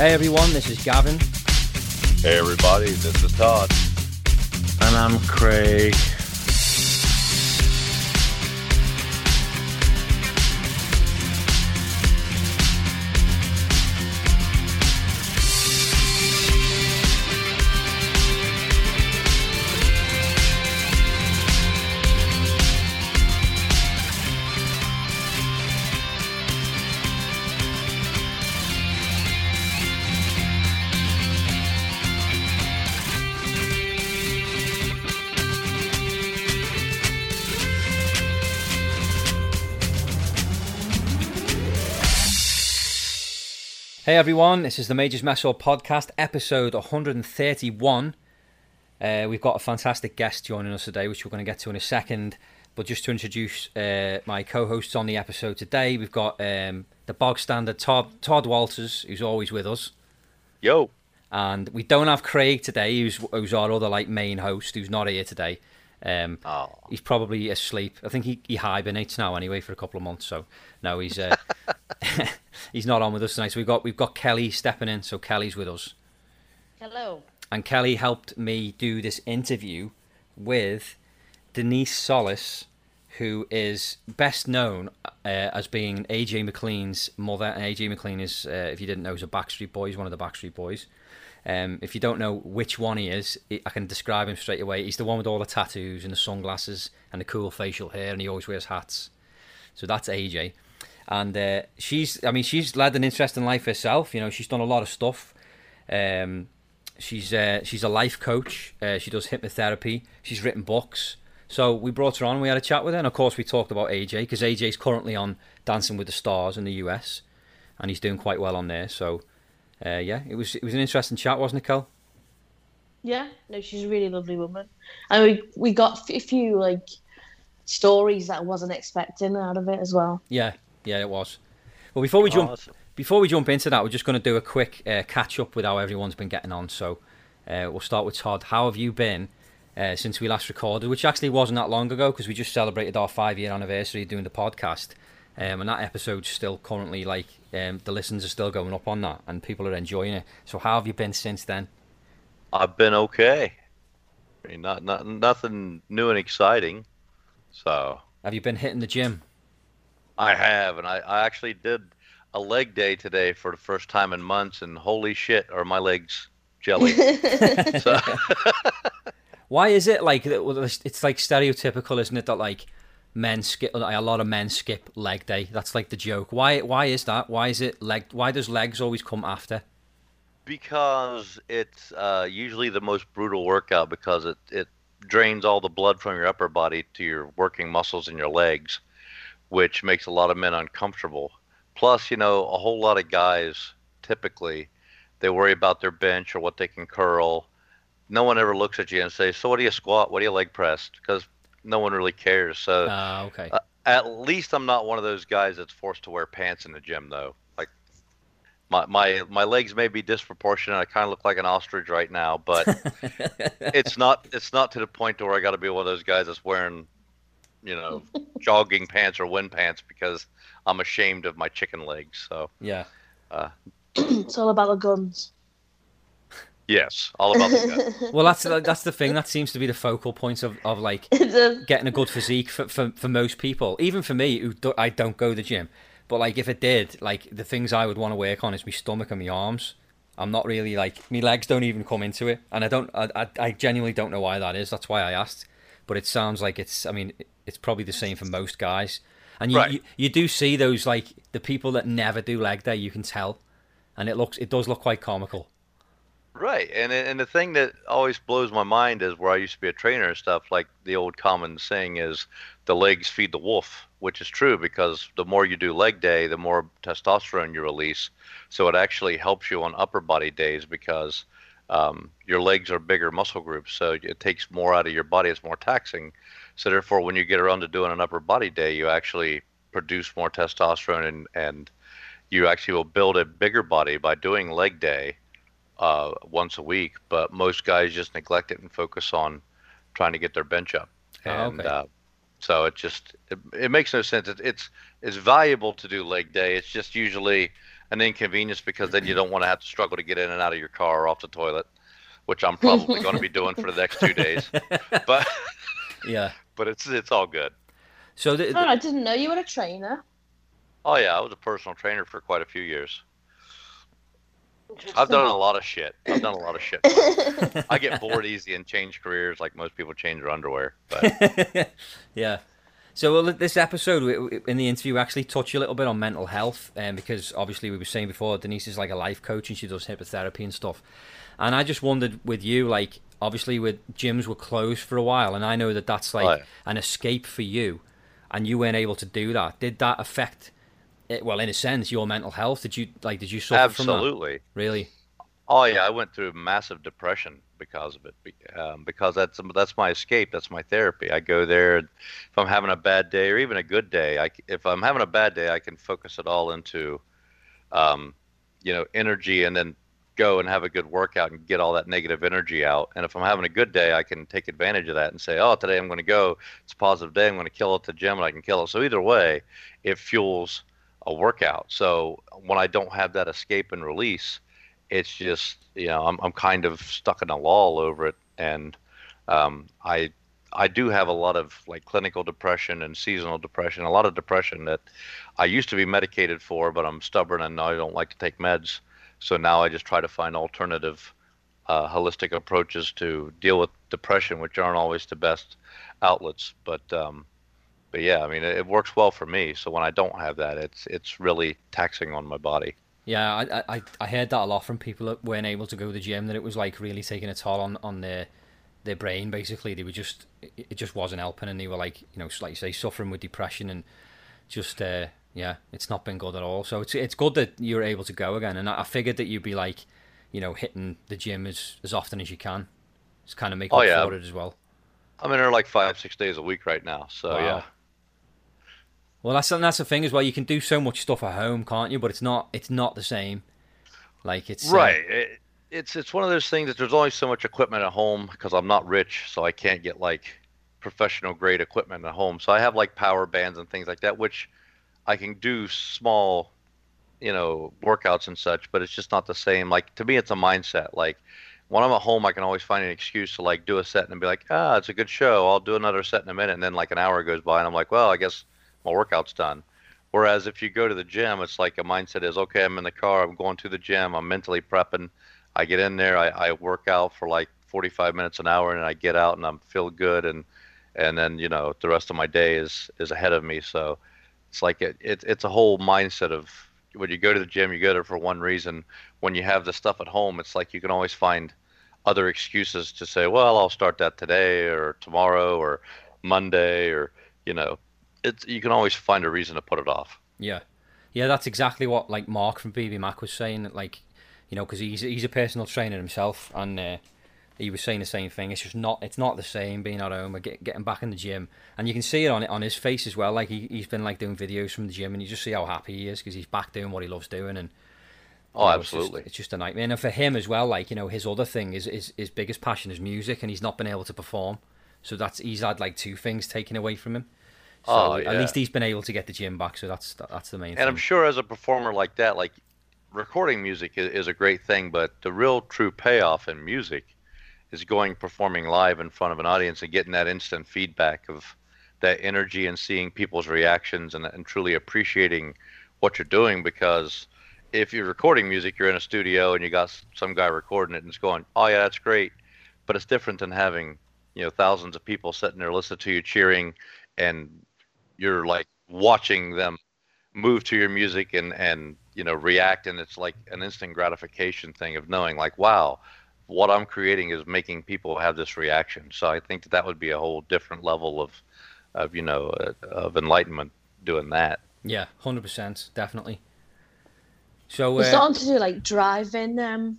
Hey everyone, this is Gavin. Hey everybody, this is Todd. And I'm Craig. Hey everyone, this is the Majors Mess Hall podcast, episode 131. Uh, we've got a fantastic guest joining us today, which we're going to get to in a second. But just to introduce uh, my co-hosts on the episode today, we've got um, the bog standard Todd, Todd Walters, who's always with us, Yo. and we don't have Craig today, who's, who's our other like main host, who's not here today. Um, Oh. he's probably asleep. I think he, he hibernates now anyway for a couple of months. So no, he's uh, he's not on with us tonight. So we've got we've got Kelly stepping in. So Kelly's with us, Hello. and Kelly helped me do this interview with Denise Solis, who is best known uh, as being AJ McLean's mother. And AJ McLean is, uh, if you didn't know, is a Backstreet Boy. He's one of the Backstreet Boys. Um, if you don't know which one he is, I can describe him straight away. He's the one with all the tattoos and the sunglasses and the cool facial hair, and he always wears hats. So that's AJ, and uh, she's. I mean, she's led an interesting life herself. You know, she's done a lot of stuff. Um, she's uh, she's a life coach. Uh, she does hypnotherapy. She's written books. So we brought her on. We had a chat with her, and of course we talked about AJ because AJ's currently on Dancing with the Stars in the US, and he's doing quite well on there. So uh, yeah, it was it was an interesting chat, wasn't it, Kel? Yeah, no, she's a really lovely woman, and we we got a few like stories that I wasn't expecting out of it as well. Yeah, yeah, it was. Well, before we jump Awesome. before we jump into that, we're just going to do a quick uh, catch up with how everyone's been getting on. So uh, we'll start with Todd. How have you been uh, since we last recorded? Which actually wasn't that long ago because we just celebrated our five year anniversary doing the podcast. Um, and that episode's still currently like um, the listens are still going up on that, and people are enjoying it. So how have you been since then? I've been okay. I mean, not, not nothing new and exciting. So Have you been hitting the gym? I have, and I, I actually did a leg day today for the first time in months, and holy shit, are my legs jelly? so, Why is it like it's like stereotypical, isn't it? That like men skip a lot of men skip leg day. That's like the joke. Why? Why is that? Why is it leg? Why does legs always come after? because it's uh, usually the most brutal workout because it, it drains all the blood from your upper body to your working muscles in your legs, which makes a lot of men uncomfortable. Plus, you know, a whole lot of guys typically they worry about their bench or what they can curl. No one ever looks at you and says, "So what do you squat? What do you leg press?" Because no one really cares. So Ah, okay. uh, at least I'm not one of those guys that's forced to wear pants in the gym, though. Like my my my legs may be disproportionate. I kind of look like an ostrich right now, but it's not it's not to the point to where I got to be one of those guys that's wearing, you know, jogging pants or wind pants because I'm ashamed of my chicken legs. So yeah. it's all about the guns. Yes, all about the Well, that's that's the thing. That seems to be the focal point of, of like a- getting a good physique for, for, for most people. Even for me, who do, I don't go to the gym, but like if it did, like the things I would want to work on is my stomach and my arms. I'm not really like my legs don't even come into it, and I don't. I, I, I genuinely don't know why that is. That's why I asked. But it sounds like it's. I mean, it's probably the same for most guys. And you, Right. you you do see those like the people that never do leg day. You can tell, and it looks it does look quite comical. Right, and and the thing that always blows my mind is where I used to be a trainer and stuff. Like the old common saying is, "The legs feed the wolf," which is true because the more you do leg day, the more testosterone you release. So it actually helps you on upper body days because um, your legs are bigger muscle groups, so it takes more out of your body. It's more taxing. So therefore, when you get around to doing an upper body day, you actually produce more testosterone and and you actually will build a bigger body by doing leg day uh, once a week, but most guys just neglect it and focus on trying to get their bench up. Oh, And okay. uh, so it just it, it makes no sense. It, it's it's valuable to do leg day. It's just usually an inconvenience because then you don't want to have to struggle to get in and out of your car or off the toilet, which I'm probably going to be doing for the next two days. But Yeah. but it's it's all good. So the, Oh, I didn't know you were a trainer. Oh yeah, I was a personal trainer for quite a few years. I've done a lot of shit. I've done a lot of shit. I get bored easy and change careers like most people change their underwear. But yeah. So well, this episode in the interview, we actually touch a little bit on mental health, um, because obviously we were saying before Denise is like a life coach and she does hypnotherapy and stuff. And I just wondered with you, like obviously with gyms were closed for a while, and I know that that's like Oh, yeah. an escape for you, and you weren't able to do that. Did that affect? It, well, in a sense, your mental health. Did you like? Did you suffer from that? absolutely. Really? Oh yeah, I went through massive depression because of it. Um, because that's that's my escape. That's my therapy. I go there. If I'm having a bad day or even a good day, I if I'm having a bad day, I can focus it all into, um, you know, energy, and then go and have a good workout and get all that negative energy out. And if I'm having a good day, I can take advantage of that and say, oh, today I'm going to go. It's a positive day. I'm going to kill it at the gym, and I can kill it. So either way, it fuels a workout. So when I don't have that escape and release it's just you know I'm I'm kind of stuck in a lull over it, and um, I I do have a lot of like clinical depression and seasonal depression, a lot of depression that I used to be medicated for, but I'm stubborn and I don't like to take meds. So now I just try to find alternative, uh, holistic approaches to deal with depression, which aren't always the best outlets. But um, but yeah, I mean it, it works well for me. So when I don't have that, it's it's really taxing on my body. Yeah, I, I I heard that a lot from people that weren't able to go to the gym. That it was like really taking a toll on on their their brain. Basically, they were just it just wasn't helping, and they were like you know like you say suffering with depression and just uh, yeah, it's not been good at all. So it's it's good that you're able to go again, and I, I figured that you'd be like you know hitting the gym as as often as you can, just kind of make Oh, up yeah. for it as well. I'm in there like five six days a week right now. So Wow. yeah. Well, that's that's the thing as well. You can do so much stuff at home, can't you? But it's not it's not the same. Like it's uh, Right. It, it's it's one of those things that there's only so much equipment at home because I'm not rich, so I can't get like professional grade equipment at home. So I have like power bands and things like that, which I can do small, you know, workouts and such, but it's just not the same. Like to me, it's a mindset. Like when I'm at home, I can always find an excuse to like do a set and be like, ah, it's a good show. I'll do another set in a minute, and then like an hour goes by, and I'm like, well, I guess my workout's done. Whereas if you go to the gym, it's like a mindset is okay. I'm in the car. I'm going to the gym. I'm mentally prepping. I get in there. I, I work out for like 45 minutes an hour, and I get out and I'm feel good, and and then you know the rest of my day is is ahead of me. So it's like it, it it's a whole mindset of when you go to the gym, you go there for one reason. When you have the stuff at home, it's like you can always find other excuses to say, well, I'll start that today or tomorrow or Monday or you know, it's you can always find a reason to put it off. Yeah, yeah, that's exactly what like Mark from BBMak was saying. that, Like, you know, because he's he's a personal trainer himself, and uh, he was saying the same thing. It's just not it's not the same being at home or get, getting back in the gym, and you can see it on it on his face as well. Like he he's been like doing videos from the gym, and you just see how happy he is because he's back doing what he loves doing, and Oh, know, it's just- absolutely. it's just, a nightmare. And for him as well, like you know, his other thing is his his biggest passion is music, and he's not been able to perform. So that's he's had like two things taken away from him. So Oh, at least he's been able to get the gym back. So that's that's the main. Thing. And I'm sure as a performer like that, like recording music is, is a great thing, but the real true payoff in music is going performing live in front of an audience and getting that instant feedback of that energy and seeing people's reactions and, and truly appreciating what you're doing because if you're recording music you're in a studio and you got some guy recording it and it's going oh yeah that's great but it's different than having you know thousands of people sitting there listening to you cheering and you're like watching them move to your music and and you know react and it's like an instant gratification thing of knowing like wow what i'm creating is making people have this reaction so i think that that would be a whole different level of of you know uh, of enlightenment doing that Yeah, hundred percent, definitely. So We're uh, starting to do like drive-in um,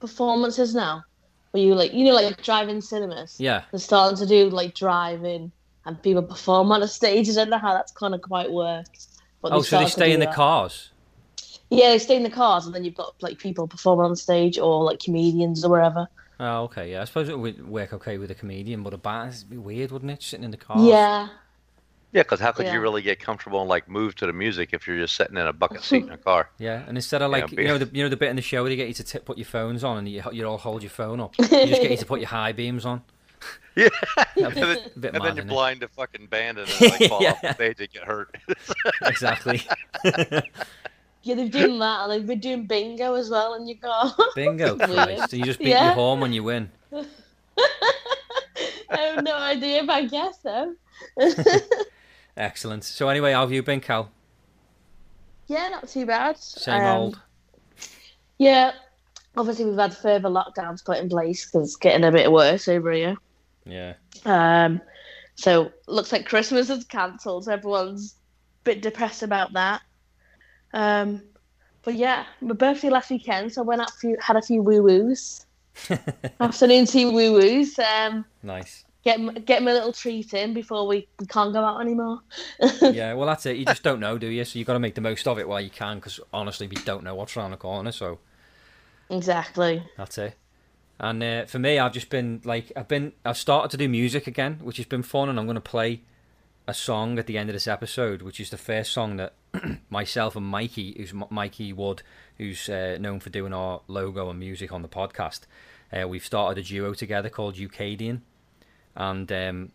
performances now. Where you like, you know, like drive-in cinemas. yeah, They're starting to do like drive-in and people perform on a stage. I don't know how that's kind of quite worked. But oh, so they stay do in the cars. Yeah, they stay in the cars, and then you've got like people performing on stage or like comedians or whatever. Oh, okay, yeah. I suppose it would work okay with a comedian, but a band would be weird, wouldn't it? Sitting in the car. Yeah, Yeah, because how could Yeah. you really get comfortable and like move to the music if you're just sitting in a bucket seat in a car? Yeah, and instead of like be- you know the you know the bit in the show where they get you to tip, put your phones on and you you all hold your phone up, you just get you to put your high beams on. Yeah. That'd and then, bit and then you're innit? blind to fucking band and then like fall off Yeah. the stage and get hurt. Exactly. Yeah, they've done that, and they've been doing bingo as well in your car. Bingo, Weird. Christ! And you just beat Yeah. your horn when you win. I have no idea, but I guess so. Excellent. So anyway, how have you been, Cal? yeah, not too bad. Same Um, old. Yeah, obviously we've had further lockdowns put in place because it's getting a bit worse over here. Yeah. Um, so looks like Christmas is cancelled. So everyone's a bit depressed about that. Um, but yeah, my birthday last weekend, so I went out few, had a few woo woos, afternoon tea woo woos. Um, Nice. get get my little treat in before we, we can't go out anymore. Yeah. Well, that's it. You just don't know, do you? So you have got to make the most of it while you can, because honestly, we don't know what's around the corner. So Exactly. That's it. And uh, for me, I've just been like, I've been, I've started to do music again, which has been fun, and I'm going to play a song at the end of this episode, which is the first song that myself and Mikey, who's Mikey Wood, who's uh, known for doing our logo and music on the podcast, uh, we've started a duo together called Eucadian, and um,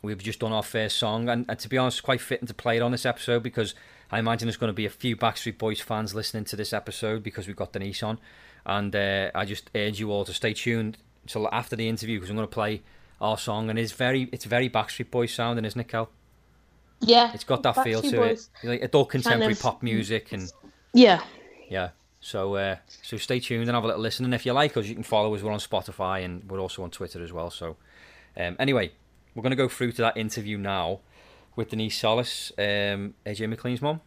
we've just done our first song, and, and to be honest, quite fitting to play it on this episode because I imagine there's going to be a few Backstreet Boys fans listening to this episode because we've got Denise on, and uh, I just urge you all to stay tuned until after the interview because I'm going to play our song, and it's very, it's very Backstreet Boys sounding, isn't it, Cal? Yeah. It's got that feel to Boys. it, like adult contemporary of- pop music, and Yeah. yeah. So, uh, so stay tuned and have a little listen. And if you like us, you can follow us. We're on Spotify and we're also on Twitter as well. So, um, anyway, we're going to go through to that interview now with Denise Solis, um, AJ McLean's mom.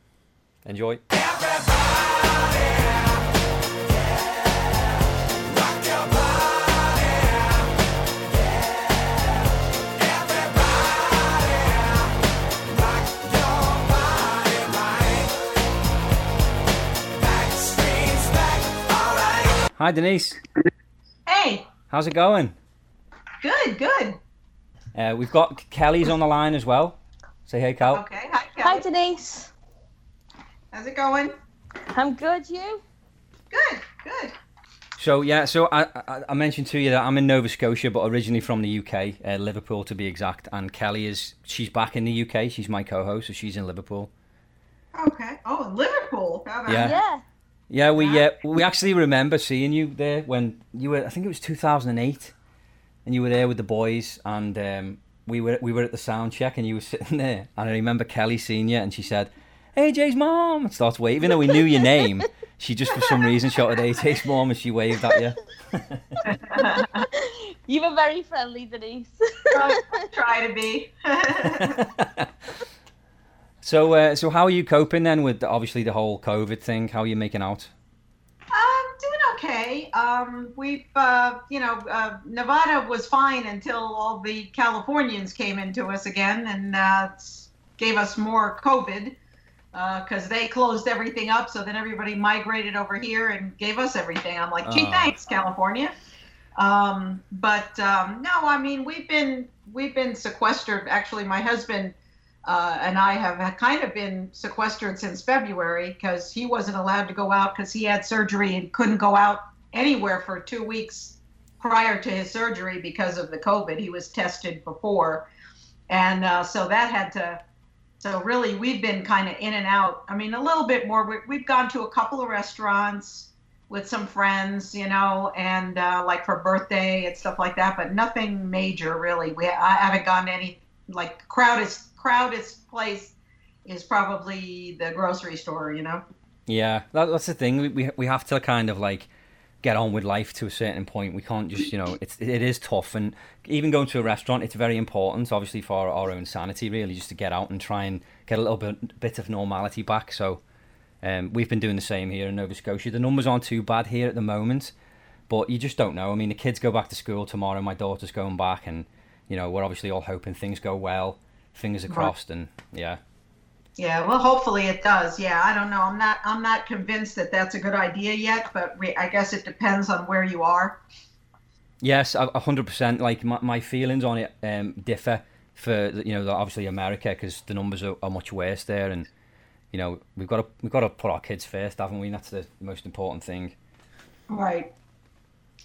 Enjoy. Hi, Denise. Hey, How's it going? good, good. Uh, we've got Kelly's on the line as well. Say hey, Cal. Okay, hi, Hi, Denise. How's it going? I'm good. You? Good, good. So yeah, so I, I I mentioned to you that I'm in Nova Scotia, but originally from the UK, uh, Liverpool to be exact. And Kelly is she's back in the UK. She's my co-host, so she's in Liverpool. Okay. Oh, Liverpool. How about Yeah. Yeah. Yeah, we uh, we actually remember seeing you there when you were. I think it was 2008, and you were there with the boys, and um, we were we were at the sound check, and you were sitting there, and I remember Kelly seeing you, and she said, "AJ's mom," and starts waving. Even though we knew your name, she just for some reason shouted AJ's mom, and she waved at you. You were very friendly, Denise. Try, try to be. So, uh, so how are you coping then with obviously the whole COVID thing? How are you making out? Um, doing okay. Um, we've, uh, you know, uh, Nevada was fine until all the Californians came into us again and uh, gave us more COVID because they closed everything up. So then everybody migrated over here and gave us everything. I'm like, gee, Oh. thanks, California. Um, but um, no, I mean, we've been we've been sequestered. Actually, my husband uh, and I have kind of been sequestered since February because he wasn't allowed to go out because he had surgery and couldn't go out anywhere for two weeks prior to his surgery because of the COVID. He was tested before, and uh, so that had to. So really, we've been kind of in and out. I mean, a little bit more. We- We've gone to a couple of restaurants with some friends, you know, and uh, like for birthday and stuff like that, but nothing major really. We I haven't gone to any like crowdest crowdest place is probably the grocery store, you know. Yeah, that, that's the thing. We, we we have to kind of like get on with life to a certain point. We can't just you know it's it is tough, and even going to a restaurant, it's very important, obviously for our own sanity, really, just to get out and try and get a little bit bit of normality back. So. Um, we've been doing the same here in Nova Scotia. The numbers aren't too bad here at the moment, but you just don't know. I mean, the kids go back to school tomorrow. My daughter's going back, and you know we're obviously all hoping things go well. Fingers are crossed, and yeah, Yeah, well, hopefully it does. Yeah, I don't know. I'm not. I'm not convinced that that's a good idea yet, but we, I guess it depends on where you are. Yes, a a hundred percent. Like my, my feelings on it um, differ for you know obviously America because the numbers are, are much worse there, and you know we've got to we've got to put our kids first, haven't we? And that's the most important thing. Right.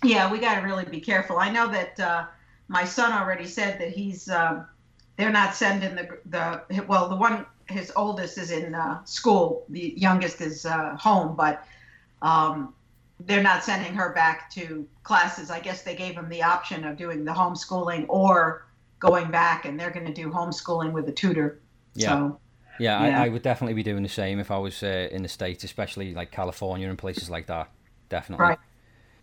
Yeah, we got to really be careful. I know that uh, my son already said that he's um, they're not sending the the well the one his oldest is in uh, school, the youngest is uh, home, but um, they're not sending her back to classes. I guess they gave him the option of doing the homeschooling or going back, and they're going to do homeschooling with a tutor. Yeah. So, Yeah, Yeah. I, I would definitely be doing the same if I was uh, in the states, especially like California and places like that. Definitely. Right.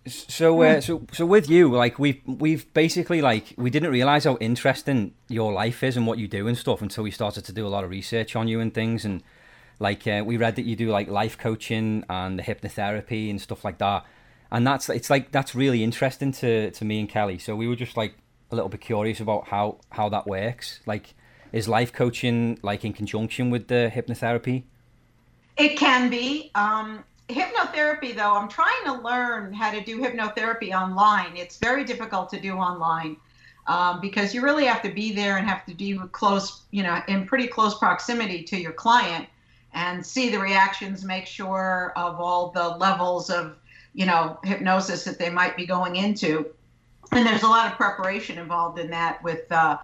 S- So, uh, so, so with you, like we've we've basically like we didn't realize how interesting your life is and what you do and stuff until we started to do a lot of research on you and things. And like uh, we read that you do like life coaching and the hypnotherapy and stuff like that. And that's it's like that's really interesting to to me and Kelly. So we were just like a little bit curious about how how that works. Like, is life coaching like in conjunction with the hypnotherapy? It can be. Um, hypnotherapy, though, I'm trying to learn how to do hypnotherapy online. It's very difficult to do online um, because you really have to be there and have to be close, you know, in pretty close proximity to your client and see the reactions, make sure of all the levels of, you know, hypnosis that they might be going into. And there's a lot of preparation involved in that with, uh,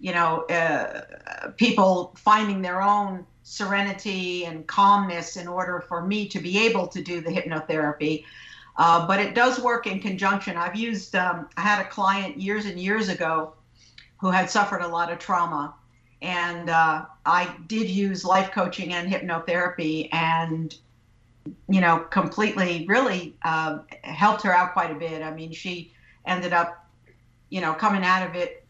you know, uh, people finding their own serenity and calmness in order for me to be able to do the hypnotherapy. Uh, but it does work in conjunction. I've used, um, I had a client years and years ago who had suffered a lot of trauma. And uh, I did use life coaching and hypnotherapy and, you know, completely really uh, helped her out quite a bit. I mean, she ended up, you know, coming out of it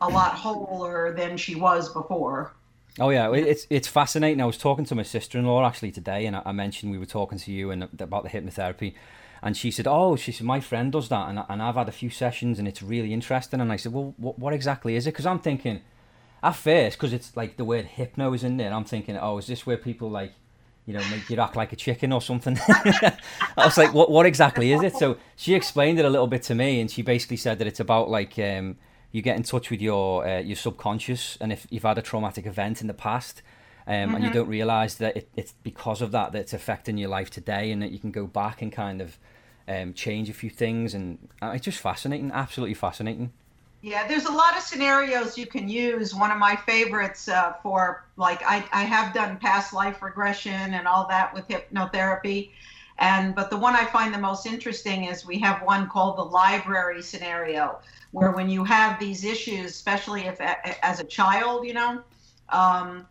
a lot wholer than she was before. Oh yeah, it's it's fascinating. I was talking to my sister in law actually today, and I, mentioned we were talking to you and about the hypnotherapy, and she said, "Oh, she said my friend does that, and and I've had a few sessions, and it's really interesting." And I said, "Well, what what exactly is it?" Because I'm thinking, at first, because it's like the word hypno is in there, I'm thinking, "Oh, is this where people like?" You know, make you act like a chicken or something. I was like, "What? What exactly is it?" So she explained it a little bit to me, and she basically said that it's about like um, you get in touch with your uh, your subconscious, and if you've had a traumatic event in the past, um, and you don't realize that it, it's because of that that it's affecting your life today, and that you can go back and kind of um, change a few things, and uh, it's just fascinating, absolutely fascinating. Yeah, there's a lot of scenarios you can use. One of my favorites uh, for like I, I have done past life regression and all that with hypnotherapy, and but the one I find the most interesting is we have one called the library scenario, where when you have these issues, especially if as a child, you know, um,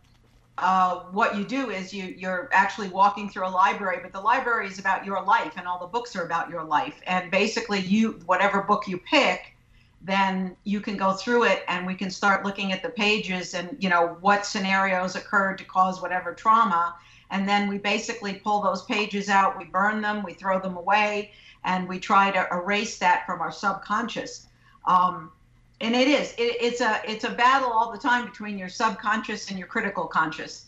uh, what you do is you you're actually walking through a library, but the library is about your life, and all the books are about your life, and basically you whatever book you pick then you can go through it and we can start looking at the pages and you know what scenarios occurred to cause whatever trauma and then we basically pull those pages out we burn them we throw them away and we try to erase that from our subconscious. Um, and it is it, it's a it's a battle all the time between your subconscious and your critical conscious.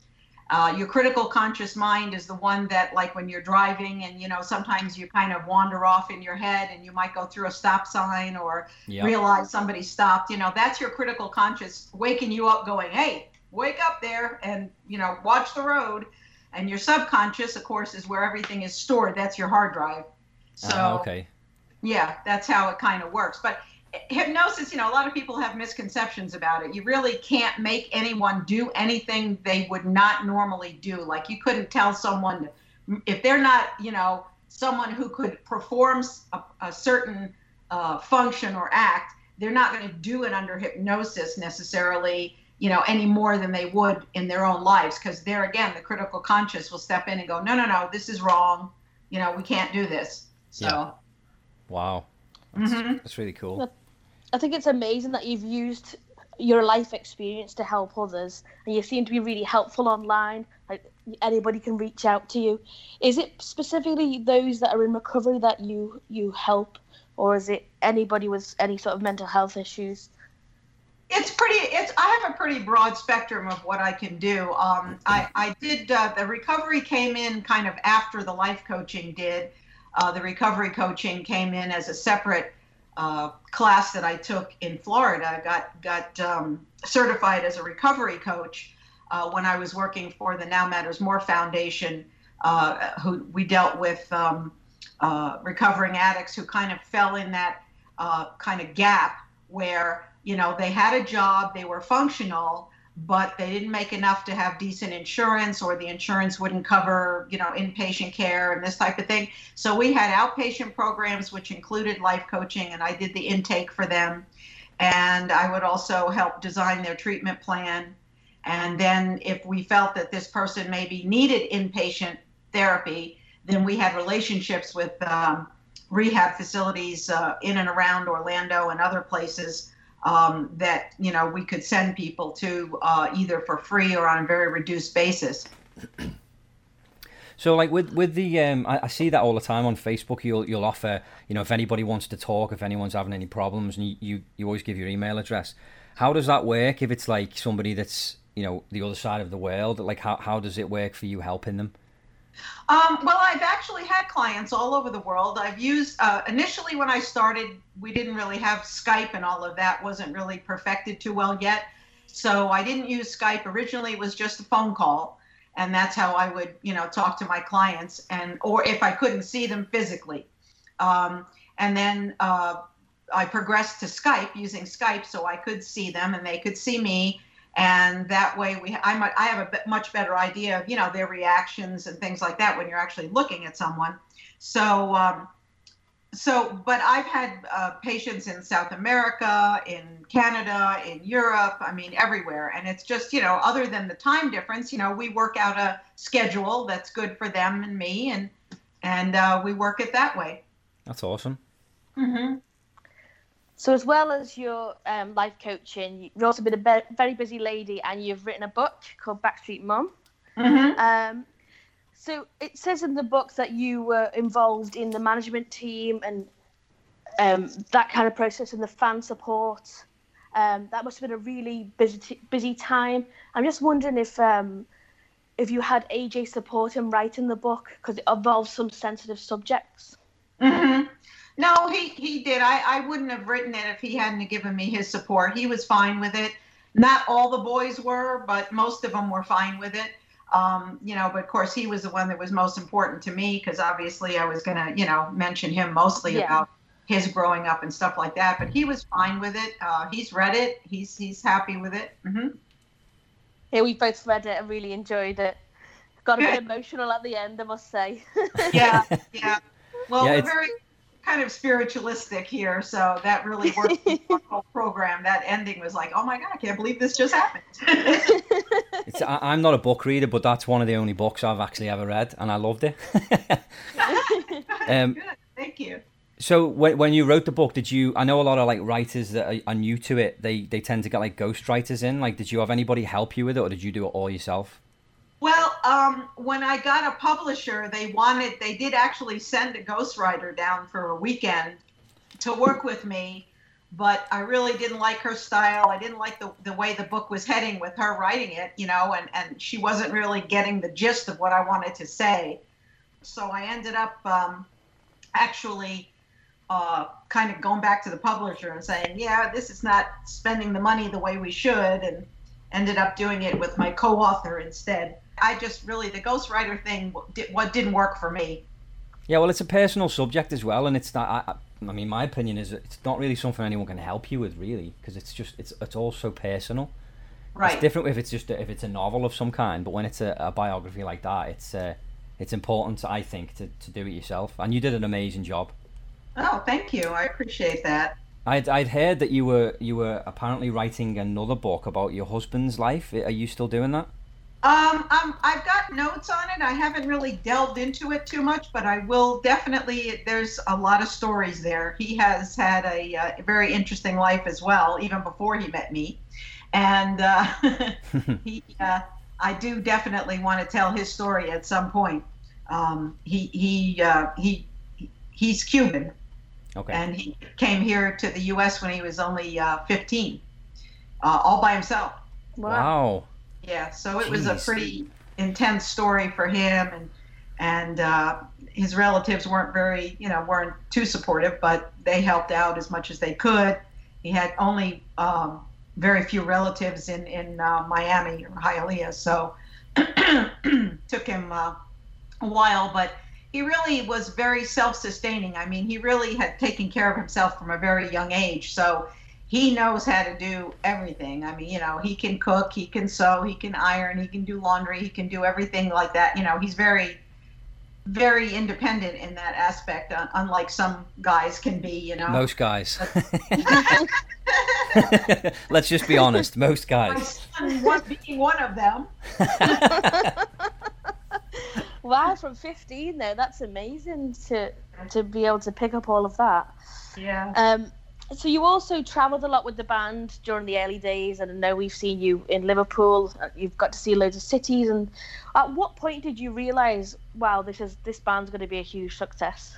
Uh, your critical conscious mind is the one that like when you're driving and you know sometimes you kind of wander off in your head and you might go through a stop sign or Yeah, realize somebody stopped you know that's your critical conscious waking you up going hey wake up there and you know watch the road and your subconscious of course is where everything is stored. That's your hard drive. So Ah, okay, yeah that's how it kind of works. But hypnosis you know a lot of people have misconceptions about it. You really can't make anyone do anything they would not normally do. Like you couldn't tell someone if they're not you know someone who could perform a certain uh, function or act they're not going to do it under hypnosis necessarily you know any more than they would in their own lives because there again the critical conscious will step in and go no no no this is wrong you know we can't do this so Yeah. wow, that's, Mhm. that's really cool. I think it's amazing that you've used your life experience to help others, and you seem to be really helpful online. Like anybody can reach out to you. Is it specifically those that are in recovery that you you help, or is it anybody with any sort of mental health issues? It's pretty it's i have a pretty broad spectrum of what i can do um, I, I did uh, the recovery came in kind of after the life coaching did uh, the recovery coaching came in as a separate uh, class that I took in Florida. I got got um, certified as a recovery coach uh, when I was working for the Now Matters More Foundation, uh, who we dealt with um, uh, recovering addicts who kind of fell in that kind of gap where you know they had a job, they were functional, but they didn't make enough to have decent insurance or the insurance wouldn't cover you know inpatient care and this type of thing. So we had outpatient programs which included life coaching and i did the intake for them. And i would also help design their treatment plan. And then if we felt that this person maybe needed inpatient therapy then we had relationships with um, rehab facilities uh, in and around orlando and other places um, that you know we could send people to uh, either for free or on a very reduced basis. So, like with with the, um, I, I, see that all the time on Facebook. You'll you'll offer, you know, if anybody wants to talk, if anyone's having any problems, and you, you, you always give your email address. How does that work? If it's like somebody that's you know the other side of the world, like how how does it work for you helping them? Um, well, I've actually had clients all over the world. I've used uh, initially when I started, we didn't really have Skype and all of that wasn't really perfected too well yet. So I didn't use Skype. Originally, it was just a phone call, and that's how I would, you know, talk to my clients, and or if I couldn't see them physically. Um, and then uh, I progressed to Skype using Skype, so I could see them and they could see me and that way we I might I have a much better idea of you know their reactions and things like that when you're actually looking at someone. So um, so but I've had uh, patients in South America, in Canada, in Europe. I mean everywhere, and it's just you know other than the time difference, you know we work out a schedule that's good for them and me, and and uh, we work it that way. That's awesome. Mm-hmm. So, as well as your um, life coaching, you've also been a be- very busy lady, and you've written a book called Backstreet Mom. Mm-hmm. Um, so it says in the book that you were involved in the management team and um, that kind of process and the fan support. Um, that must have been a really busy busy time. I'm just wondering if um, if you had AJ support in writing the book because it involves some sensitive subjects. Mm-hmm. No, he, he did. I, I wouldn't have written it if he hadn't given me his support. He was fine with it. Not all the boys were, but most of them were fine with it. Um, you know, but of course he was the one that was most important to me because obviously I was going to, you know, mention him mostly yeah. about his growing up and stuff like that. But he was fine with it. Uh, he's read it. He's he's happy with it. Mm-hmm. Yeah, we both read it and really enjoyed it. Got a bit emotional at the end, I must say. yeah, yeah. Well, yeah, we're very kind of spiritualistic here, so that really worked the whole program. That ending was like, oh my god, I can't believe this just happened. I, am not a book reader, but that's one of the only books I've actually ever read, and I loved it. um, Good, thank you. So when when you wrote the book, did you? I know a lot of like writers that are, are new to it. They they tend to get like ghostwriters in. Like, did you have anybody help you with it, or did you do it all yourself? Well, um, when I got a publisher, they wanted, they did actually send a ghostwriter down for a weekend to work with me, but I really didn't like her style. I didn't like the, the way the book was heading with her writing it, you know, and, and she wasn't really getting the gist of what I wanted to say. So I ended up um, actually uh, kind of going back to the publisher and saying, yeah, this is not spending the money the way we should, and ended up doing it with my co author instead. I just really the ghostwriter thing what didn't work for me. Yeah, well, it's a personal subject as well, and it's not. I, I mean, my opinion is it's not really something anyone can help you with, really, because it's just it's it's all so personal. Right. It's different if it's just a, if it's a novel of some kind, but when it's a, a biography like that, it's uh, it's important, I think, to, to do it yourself. And you did an amazing job. Oh, thank you. I appreciate that. I'd I'd heard that you were you were apparently writing another book about your husband's life. Are you still doing that? Um, um, I've got notes on it. I haven't really delved into it too much, but I will definitely. There's a lot of stories there. He has had a, uh, very interesting life as well, even before he met me, and uh, he. Uh, I do definitely want to tell his story at some point. Um, he he uh, he he's Cuban, okay. and he came here to the U.S. when he was only uh, 15, uh, all by himself. Wow. wow. Yeah, so it Jeez. was a pretty intense story for him, and and uh, his relatives weren't very, you know, weren't too supportive, but they helped out as much as they could. He had only um, very few relatives in in uh, Miami or Hialeah, so took him uh, a while, but he really was very self-sustaining. I mean, he really had taken care of himself from a very young age, so he knows how to do everything. I mean, you know, he can cook, he can sew, he can iron, he can do laundry, he can do everything like that. You know, he's very very independent in that aspect, unlike some guys can be, you know. Most guys. Let's just be honest. Most guys. One being one of them. wow, from 15 though, that's amazing to to be able to pick up all of that. Yeah. Um, so you also travelled a lot with the band during the early days, and I know we've seen you in Liverpool. You've got to see loads of cities. And at what point did you realise, wow, this is this band's going to be a huge success?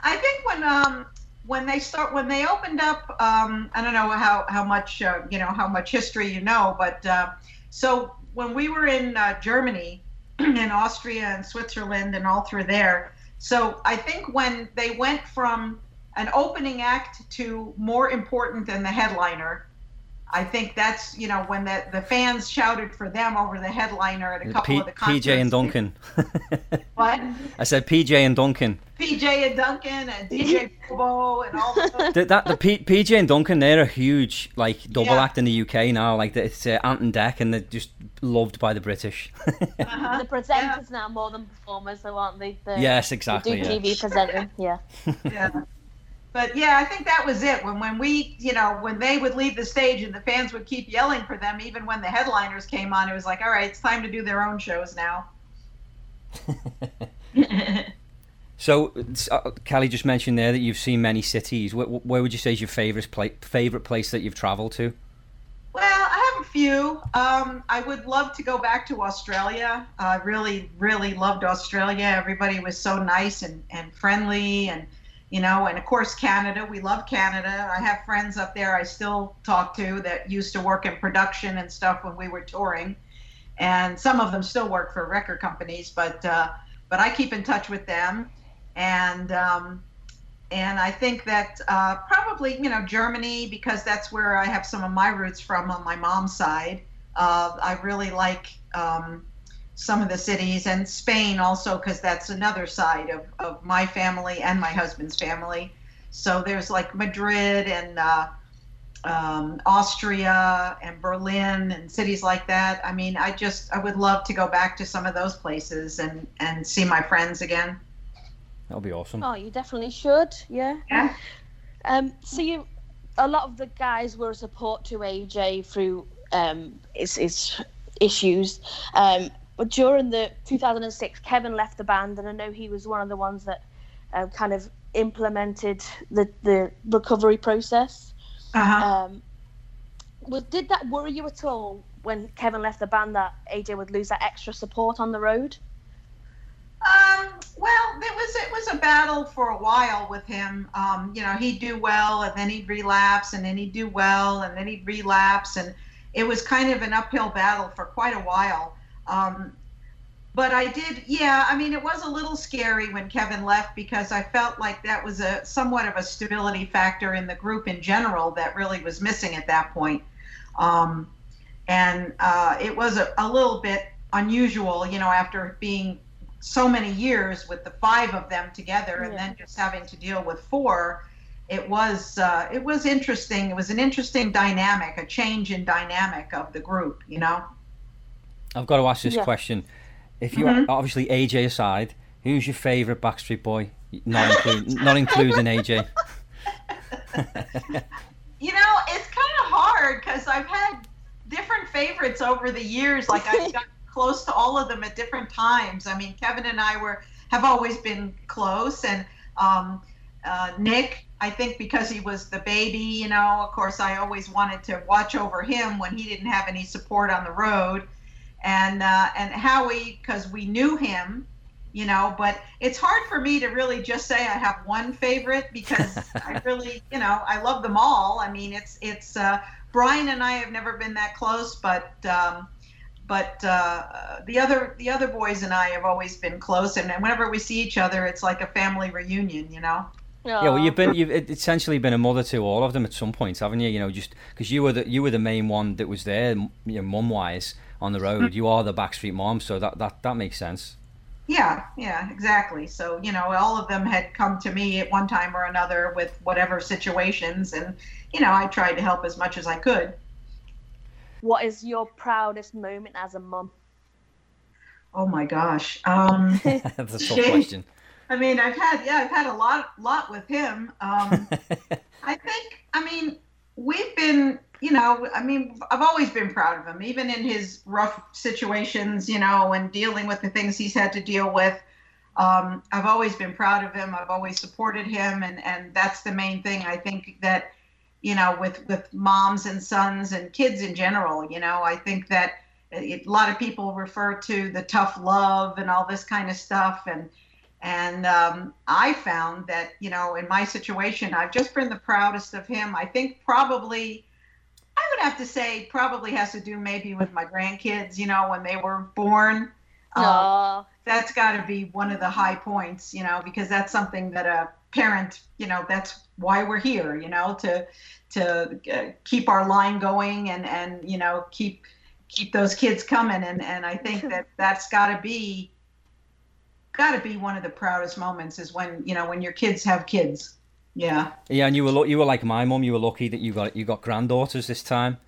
I think when um when they start when they opened up, um, I don't know how how much uh, you know how much history you know, but uh, so when we were in uh, Germany, in Austria and Switzerland and all through there. So I think when they went from an opening act to more important than the headliner. I think that's you know when the the fans shouted for them over the headliner at a couple P- of the concerts. PJ and Duncan. what? I said PJ and Duncan. PJ and Duncan and DJ Bobo and all. The, that the P, PJ and Duncan they're a huge like double yeah. act in the UK now. Like it's uh, Ant and Dec and they're just loved by the British. uh-huh. The presenters yeah. now more than performers, though, aren't they? The, yes, exactly. The do yeah. TV presenting, yeah. yeah but yeah, I think that was it. When when we, you know, when they would leave the stage and the fans would keep yelling for them, even when the headliners came on, it was like, all right, it's time to do their own shows now. so, uh, Kelly just mentioned there that you've seen many cities. Where, where would you say is your favorite place, favorite place that you've traveled to? Well, I have a few. Um, I would love to go back to Australia. I really, really loved Australia. Everybody was so nice and, and friendly and you know, and of course Canada. We love Canada. I have friends up there I still talk to that used to work in production and stuff when we were touring, and some of them still work for record companies. But uh, but I keep in touch with them, and um, and I think that uh, probably you know Germany because that's where I have some of my roots from on my mom's side. Uh, I really like. Um, some of the cities and Spain also because that's another side of, of my family and my husband's family. So there's like Madrid and uh, um, Austria and Berlin and cities like that. I mean, I just I would love to go back to some of those places and and see my friends again. That'll be awesome. Oh, you definitely should. Yeah. Yeah. Um. So you, a lot of the guys were a support to AJ through um its its issues. Um, but during the 2006, Kevin left the band, and I know he was one of the ones that uh, kind of implemented the the recovery process. Uh-huh. Um, was did that worry you at all when Kevin left the band that AJ would lose that extra support on the road? Um, well, it was it was a battle for a while with him. Um, you know, he'd do well and then he'd relapse, and then he'd do well and then he'd relapse, and it was kind of an uphill battle for quite a while. Um, but I did, yeah. I mean, it was a little scary when Kevin left because I felt like that was a somewhat of a stability factor in the group in general that really was missing at that point. Um, and uh, it was a, a little bit unusual, you know, after being so many years with the five of them together, and then just having to deal with four. It was uh, it was interesting. It was an interesting dynamic, a change in dynamic of the group, you know. I've got to ask this yeah. question. If you mm-hmm. obviously AJ aside, who's your favourite Backstreet Boy? Not include, not including AJ. you know, it's kind of hard because I've had different favorites over the years. Like I've got close to all of them at different times. I mean, Kevin and I were have always been close, and um, uh, Nick, I think because he was the baby, you know, of course, I always wanted to watch over him when he didn't have any support on the road and uh, and Howie because we knew him, you know. But it's hard for me to really just say I have one favorite because I really, you know, I love them all. I mean, it's it's uh, Brian and I have never been that close, but um, but uh, the other the other boys and I have always been close, and whenever we see each other, it's like a family reunion, you know. Yeah, well, you've been you've essentially been a mother to all of them at some point, haven't you? You know, just because you were the you were the main one that was there, you know, mum wise on the road. You are the backstreet mom, so that that that makes sense. Yeah, yeah, exactly. So you know, all of them had come to me at one time or another with whatever situations, and you know, I tried to help as much as I could. What is your proudest moment as a mum? Oh my gosh, um, That's a tough question. I mean, I've had yeah, I've had a lot lot with him. Um, I think, I mean, we've been, you know, I mean, I've always been proud of him, even in his rough situations, you know, and dealing with the things he's had to deal with. Um, I've always been proud of him. I've always supported him, and and that's the main thing. I think that, you know, with with moms and sons and kids in general, you know, I think that a lot of people refer to the tough love and all this kind of stuff, and and um, I found that, you know, in my situation, I've just been the proudest of him. I think probably, I would have to say, probably has to do maybe with my grandkids, you know, when they were born. Uh, that's got to be one of the high points, you know, because that's something that a parent, you know, that's why we're here, you know, to to uh, keep our line going and and you know keep keep those kids coming and and I think that that's got to be got to be one of the proudest moments is when you know when your kids have kids. Yeah. Yeah, and you were you were like my mum. You were lucky that you got you got granddaughters this time.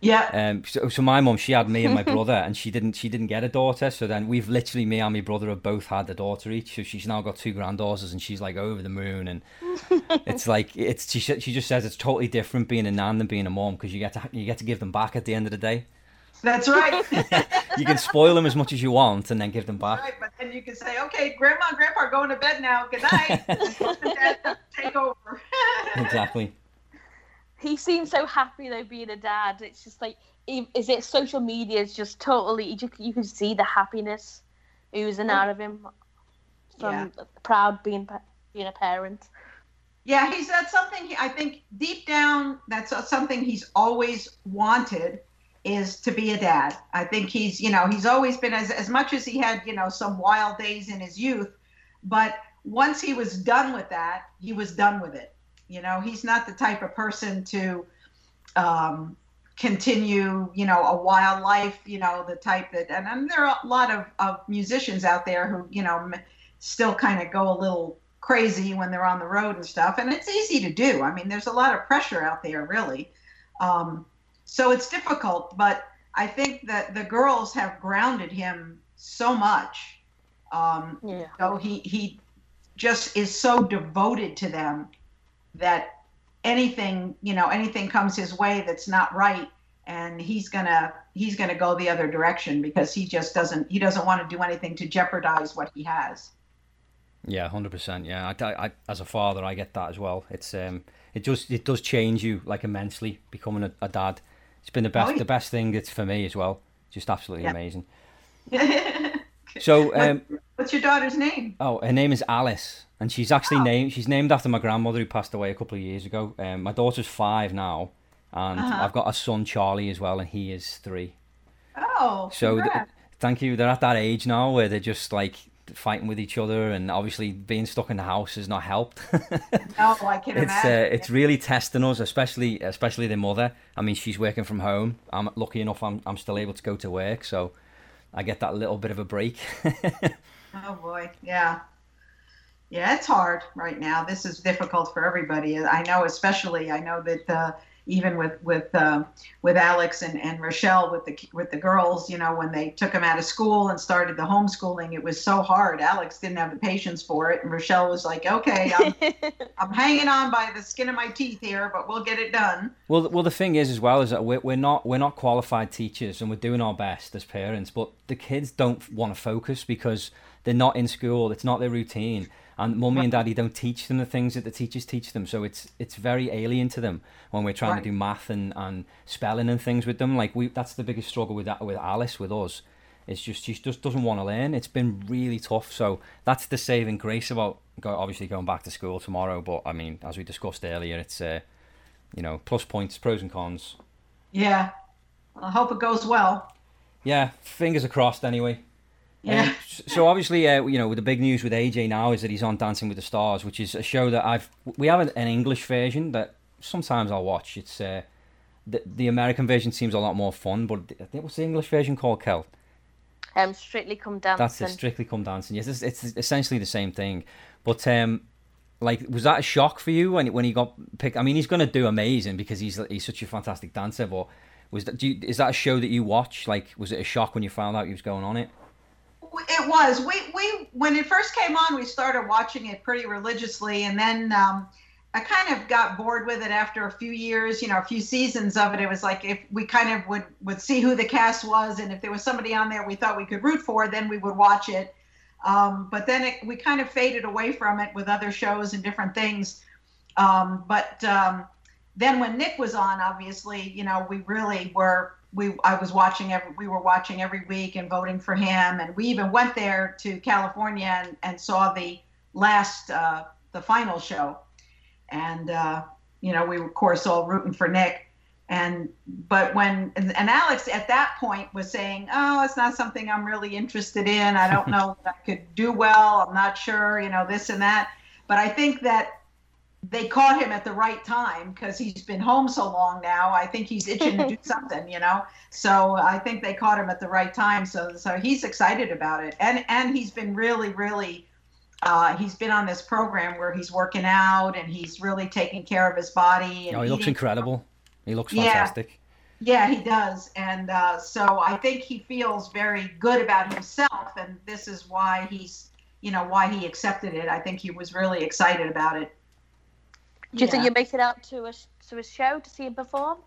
Yeah. Um. So, so my mum, she had me and my brother, and she didn't she didn't get a daughter. So then we've literally me and my brother have both had a daughter each. So she's now got two granddaughters, and she's like over the moon. And it's like it's she she just says it's totally different being a nan than being a mom because you get to you get to give them back at the end of the day. That's right. you can spoil them as much as you want and then give them back. Right, but then you can say, okay, grandma and grandpa are going to bed now. Good night. Take over. exactly. He seems so happy though being a dad. It's just like, is it social media is just totally, you, just, you can see the happiness oozing out of him from yeah. proud being being a parent. Yeah, he's that's something he, I think deep down that's something he's always wanted is to be a dad. I think he's, you know, he's always been as as much as he had, you know, some wild days in his youth, but once he was done with that, he was done with it. You know, he's not the type of person to um, continue, you know, a wild life, you know, the type that, and, and there are a lot of, of musicians out there who, you know, still kind of go a little crazy when they're on the road and stuff. And it's easy to do. I mean, there's a lot of pressure out there, really. Um, so it's difficult, but I think that the girls have grounded him so much. Um, yeah. So he he just is so devoted to them that anything you know anything comes his way that's not right and he's gonna he's gonna go the other direction because he just doesn't he doesn't want to do anything to jeopardize what he has yeah 100% yeah I, I, as a father i get that as well it's um it just it does change you like immensely becoming a, a dad it's been the best, oh, yeah. the best thing. It's for me as well. Just absolutely yeah. amazing. so, um, what's your daughter's name? Oh, her name is Alice, and she's actually oh. named. She's named after my grandmother who passed away a couple of years ago. Um, my daughter's five now, and uh-huh. I've got a son Charlie as well, and he is three. Oh, so th- thank you. They're at that age now where they're just like fighting with each other, and obviously being stuck in the house has not helped. no, I can it's, imagine. Uh, it's really testing us, especially especially the mother. I mean, she's working from home. I'm lucky enough. I'm I'm still able to go to work, so I get that little bit of a break. oh boy, yeah. Yeah, it's hard right now. This is difficult for everybody. I know, especially, I know that uh, even with with uh, with Alex and, and Rochelle with the with the girls, you know, when they took them out of school and started the homeschooling, it was so hard. Alex didn't have the patience for it, and Rochelle was like, "Okay, I'm, I'm hanging on by the skin of my teeth here, but we'll get it done." Well, well, the thing is, as well, is that we're, we're not we're not qualified teachers, and we're doing our best as parents, but the kids don't want to focus because they're not in school. It's not their routine and mummy and daddy don't teach them the things that the teachers teach them so it's it's very alien to them when we're trying right. to do math and, and spelling and things with them. Like we that's the biggest struggle with that with alice with us. It's just she just doesn't want to learn. It's been really tough so that's the saving grace about go, obviously going back to school tomorrow but i mean as we discussed earlier it's uh, you know plus points pros and cons. Yeah. I hope it goes well. Yeah, fingers crossed anyway. Yeah. Um, so obviously, uh, you know, with the big news with AJ now is that he's on Dancing with the Stars, which is a show that I've we have an, English version that sometimes I'll watch. It's uh, the the American version seems a lot more fun, but I think what's the English version called, Kel? Um, Strictly Come Dancing. That's it, Strictly Come Dancing. Yes, it's, it's essentially the same thing. But um, like, was that a shock for you when when he got picked? I mean, he's going to do amazing because he's he's such a fantastic dancer. But was that do you, is that a show that you watch? Like, was it a shock when you found out he was going on it? It was. We we when it first came on, we started watching it pretty religiously, and then um, I kind of got bored with it after a few years. You know, a few seasons of it. It was like if we kind of would would see who the cast was, and if there was somebody on there we thought we could root for, then we would watch it. Um, but then it, we kind of faded away from it with other shows and different things. Um, but um, then when Nick was on, obviously, you know, we really were we I was watching every we were watching every week and voting for him, and we even went there to California and, and saw the last uh, the final show, and uh, you know we were of course all rooting for Nick, and but when and, and Alex at that point was saying, oh, it's not something I'm really interested in. I don't know if I could do well. I'm not sure, you know, this and that. But I think that they caught him at the right time because he's been home so long now. I think he's itching to do something, you know. So I think they caught him at the right time. So so he's excited about it, and and he's been really really. Uh, he's been on this program where he's working out and he's really taking care of his body. And Oh, he looks incredible. He looks Yeah. fantastic. Yeah, he does, and uh, so I think he feels very good about himself, and this is why he's, you know, why he accepted it. I think he was really excited about it. Do you think Yeah. you'll make it out to a to a show to see him perform?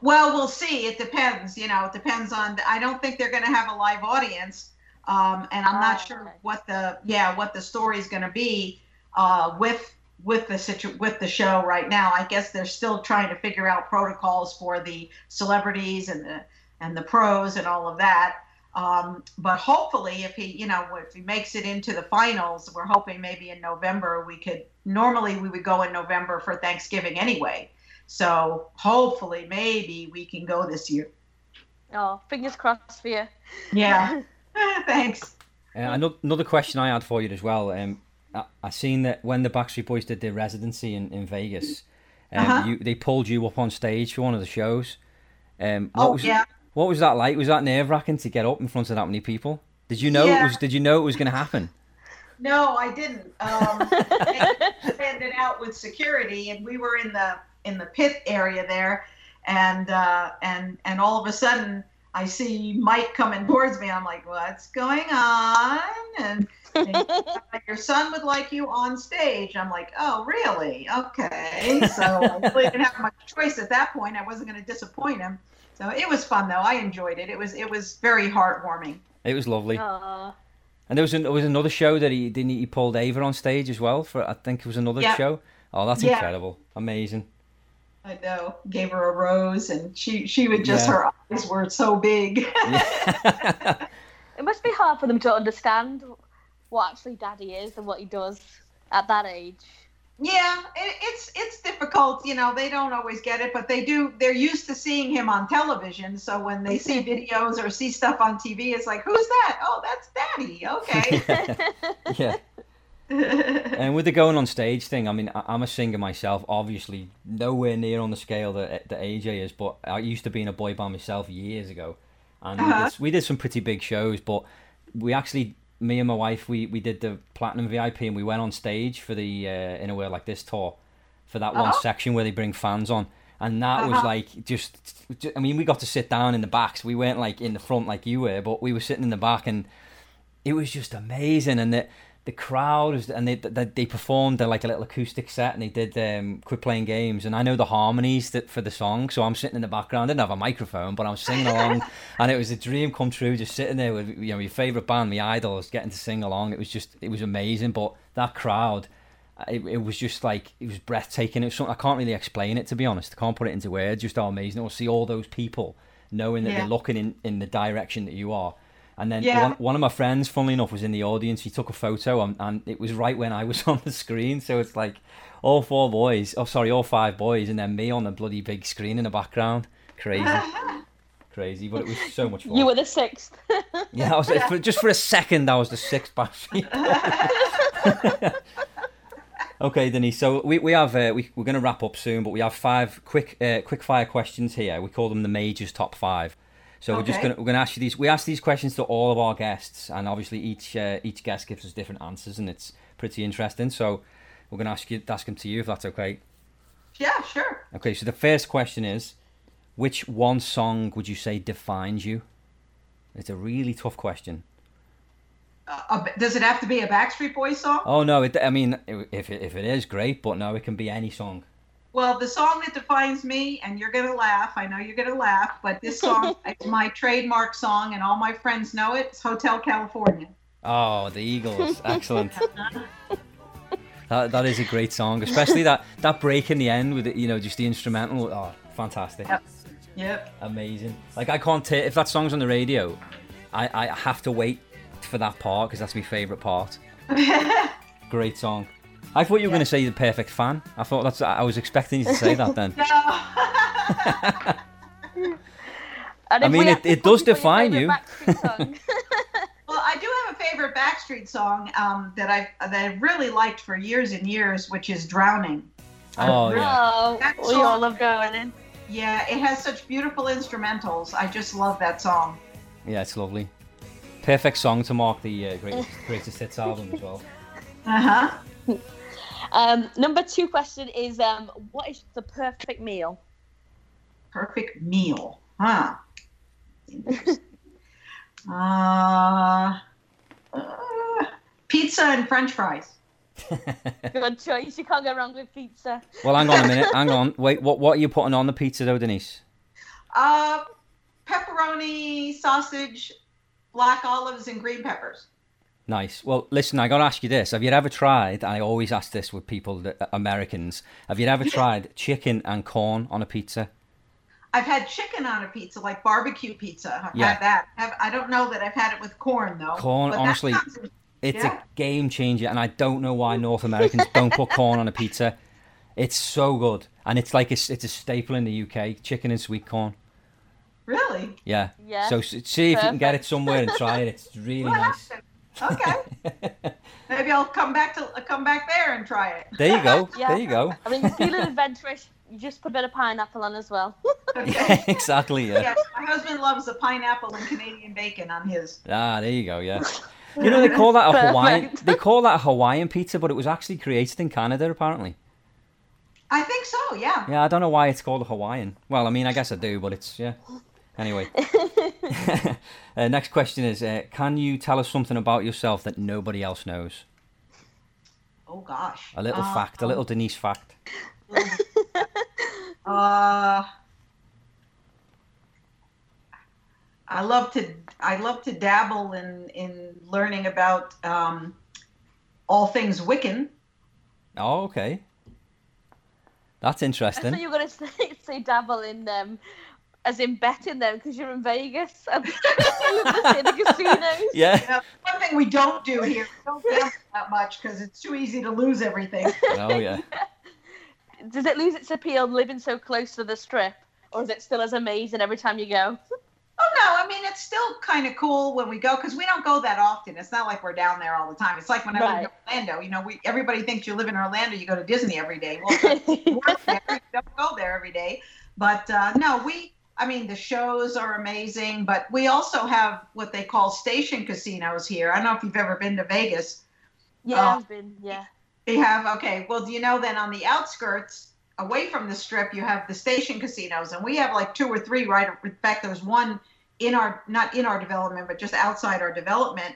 Well, we'll see. It depends. You know, it depends on. I don't think they're going to have a live audience, um, and I'm not Oh, sure okay. what the yeah what the story is going to be uh, with with the situ- with the show right now. I guess they're still trying to figure out protocols for the celebrities and the and the pros and all of that. Um, but hopefully, if he, you know, if he makes it into the finals, we're hoping maybe in November we could. Normally, we would go in November for Thanksgiving anyway. So hopefully, maybe we can go this year. Oh, fingers crossed for you. Yeah. Thanks. Uh, another question I had for you as well. Um, I, I seen that when the Backstreet Boys did their residency in, in Vegas, um, Uh-huh. you they pulled you up on stage for one of the shows. Um, what Oh was yeah. what was that like? Was that nerve wracking to get up in front of that many people? Did you know it Yeah. was? Did you know it was going to happen? No, I didn't. Um, they planned it out with security, and we were in the in the pit area there, and uh, and and all of a sudden I see Mike coming towards me. I'm like, what's going on? And your son would like you on stage. I'm like, oh, really? Okay. So I really didn't have much choice at that point. I wasn't going to disappoint him. So it was fun though. I enjoyed it. It was it was very heartwarming. It was lovely. Oh, And there was an, there was another show that he didn't he he pulled Ava on stage as well for I think it was another Yeah. show. Oh, that's Yeah. incredible, amazing. I know. Gave her a rose, and she she would just Yeah. her eyes were so big. It must be hard for them to understand what actually Daddy is and what he does at that age. Yeah, it, it's it's difficult. You know, they don't always get it, but they do. They're used to seeing him on television, so when they see videos or see stuff on TV, it's like, who's that? Oh, that's Daddy. Okay. yeah. And with the going on stage thing, I mean, I'm a singer myself, obviously nowhere near on the scale that that AJ is, but I used to be in a boy band myself years ago, and Uh-huh. did, we did some pretty big shows. But we actually, me and my wife, we, we did the platinum VIP, and we went on stage for the uh, In a World Like This tour, for that one Oh. section where they bring fans on, and that was Uh-huh. like just, ju- I mean, we got to sit down in the backs. We weren't like in the front like you were, but we were sitting in the back, and it was just amazing and the the crowd was and they they, they performed like a little acoustic set and they did um quit playing games. And I know the harmonies that for the song so I'm sitting in the background. I didn't have a microphone but I was singing along. And it was a dream come true just sitting there with you know your favorite band my idols getting to sing along. It was just it was amazing. But that crowd uh, it, it was just like it was breathtaking. It was something I can't really explain it to be honest. I can't put it into words just how amazing. It was to see all those people knowing that Yeah. they're looking in in the direction that you are and then Yeah. one, one of my friends, funnily enough, was in the audience. He took a photo, and, and it was right when I was on the screen. So it's like all four boys, oh sorry, all five boys, and then me on the bloody big screen in the background. Crazy. crazy, but it was so much fun. You were the sixth. Yeah, I was for, just for a second. I was the sixth Backstreet. okay, Denise. So we, we have uh, we we're going to wrap up soon, but we have five quick uh, quick fire questions here. We call them the majors top five. So we're just gonna we're gonna ask you these. We ask these questions to all of our guests, and obviously each uh, each guest gives us different answers, and it's pretty interesting. So we're gonna ask you ask them to you if that's okay. Yeah, sure. Okay. So the first question is, which one song would you say defines you? It's a really tough question. Uh, uh, does it have to be a Backstreet Boys song? Oh no! It, I mean, if it, if it is great, but no, it can be any song. Well, the song that defines me, and you're going to laugh. I know you're going to laugh, but this song is my trademark song, and all my friends know it. It's Hotel California. Oh, the Eagles! Excellent. Uh-huh. that that is a great song, especially that that break in the end with it, you know just the instrumental. Oh, fantastic! Yep. Yep. Amazing. Like I can't take if that song's on the radio, I I have to wait for that part because that's my favorite part. Great song. I thought you were Yeah. going to say the perfect fan. I thought that's. I was expecting you to say that then. No. I mean, it- it does you for your define you. Well, I do have a favorite Backstreet song um, that I that I really liked for years and years, which is "Drowning." Oh, really- yeah. oh, That we all love "Drowning." Yeah, it has such beautiful instrumentals. I just love that song. Yeah, it's lovely. Perfect song to mark the uh, greatest greatest hits album as well. Uh huh. Um, number two question is um, what is the perfect meal? Perfect meal, huh? uh, uh, pizza and French fries. Good choice. You can't go wrong with pizza. Well, hang on a minute. Hang on. Wait, what what are you putting on the pizza though, Denise? Uh, pepperoni, sausage, black olives, and green peppers. Nice. Well, listen, I got to ask you this: Have you ever tried? I always ask this with people, that, Americans. Have you ever tried chicken and corn on a pizza? I've had chicken on a pizza, like barbecue pizza. I've Yeah. had that. Have, I don't know that I've had it with corn though. Corn, but honestly, sounds, it's Yeah. a game changer, and I don't know why North Americans don't put corn on a pizza. It's so good, and it's like a, s- it's a staple in the UK: chicken and sweet corn. really. Yeah. Yeah. So s- see if you can get it somewhere and try it. It's really Well, nice. Okay. Maybe I'll come back to come back there and try it. There you go. Yeah. There you go. I mean, you're feeling adventurous. You just put a bit of pineapple on as well. Okay. exactly. Yeah. yes, my husband loves the pineapple and Canadian bacon on his. Ah, there you go. Yeah. You know they call that a Perfect. Hawaiian. They call that a Hawaiian pizza, but it was actually created in Canada apparently. I think so. Yeah. Yeah, I don't know why it's called a Hawaiian. Well, I mean, I guess I do, but it's yeah. Anyway, uh, next question is: uh, Can you tell us something about yourself that nobody else knows? Oh gosh. A little Uh, fact, a little Denise fact. Uh, I love to I love to dabble in in learning about um, all things Wiccan. Oh, okay. That's I interesting. thought you were going to say, say dabble in them, as in betting them because you're in Vegas. And in the casinos. Yeah. You know, one thing we don't do here, we don't gamble that much because it's too easy to lose everything. Oh yeah. Does it lose its appeal living so close to the strip, or is it still as amazing every time you go? Oh no, I mean it's still kind of cool when we go because we don't go that often. It's not like we're down there all the time. It's like when I live in Right. Orlando. You know, we everybody thinks you live in Orlando, you go to Disney every day. Well, you work there, you don't go there every day. But uh, no, we. I mean, the shows are amazing, but we also have what they call station casinos here. I don't know if you've ever been to Vegas. yeah, Oh. I've been. Yeah. They have okay. Well, do you know then on the outskirts, away from the strip, you have the station casinos, and we have like two or three. Right. In fact, there's one in our not in our development, but just outside our development,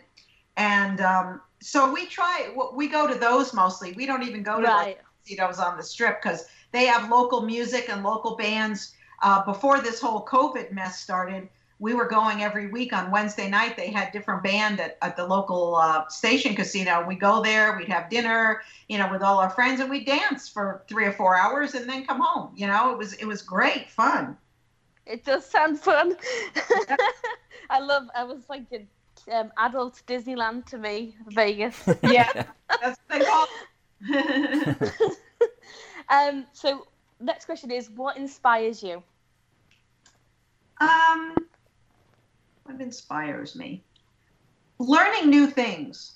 and um, so we try. We go to those mostly. We don't even go to like, Right. casinos on the strip because they have local music and local bands. Uh, before this whole COVID mess started, we were going every week on Wednesday night. They had different band at, at the local uh, station casino. We go there, we'd have dinner, you know, with all our friends, and we'd dance for three or four hours, and then come home. You know, it was it was great fun. It does sound fun. I love. I was thinking, um, adult Disneyland to me, Vegas. Yeah, that's what they call. um. So next question is, what inspires you? um, what inspires me? Learning new things.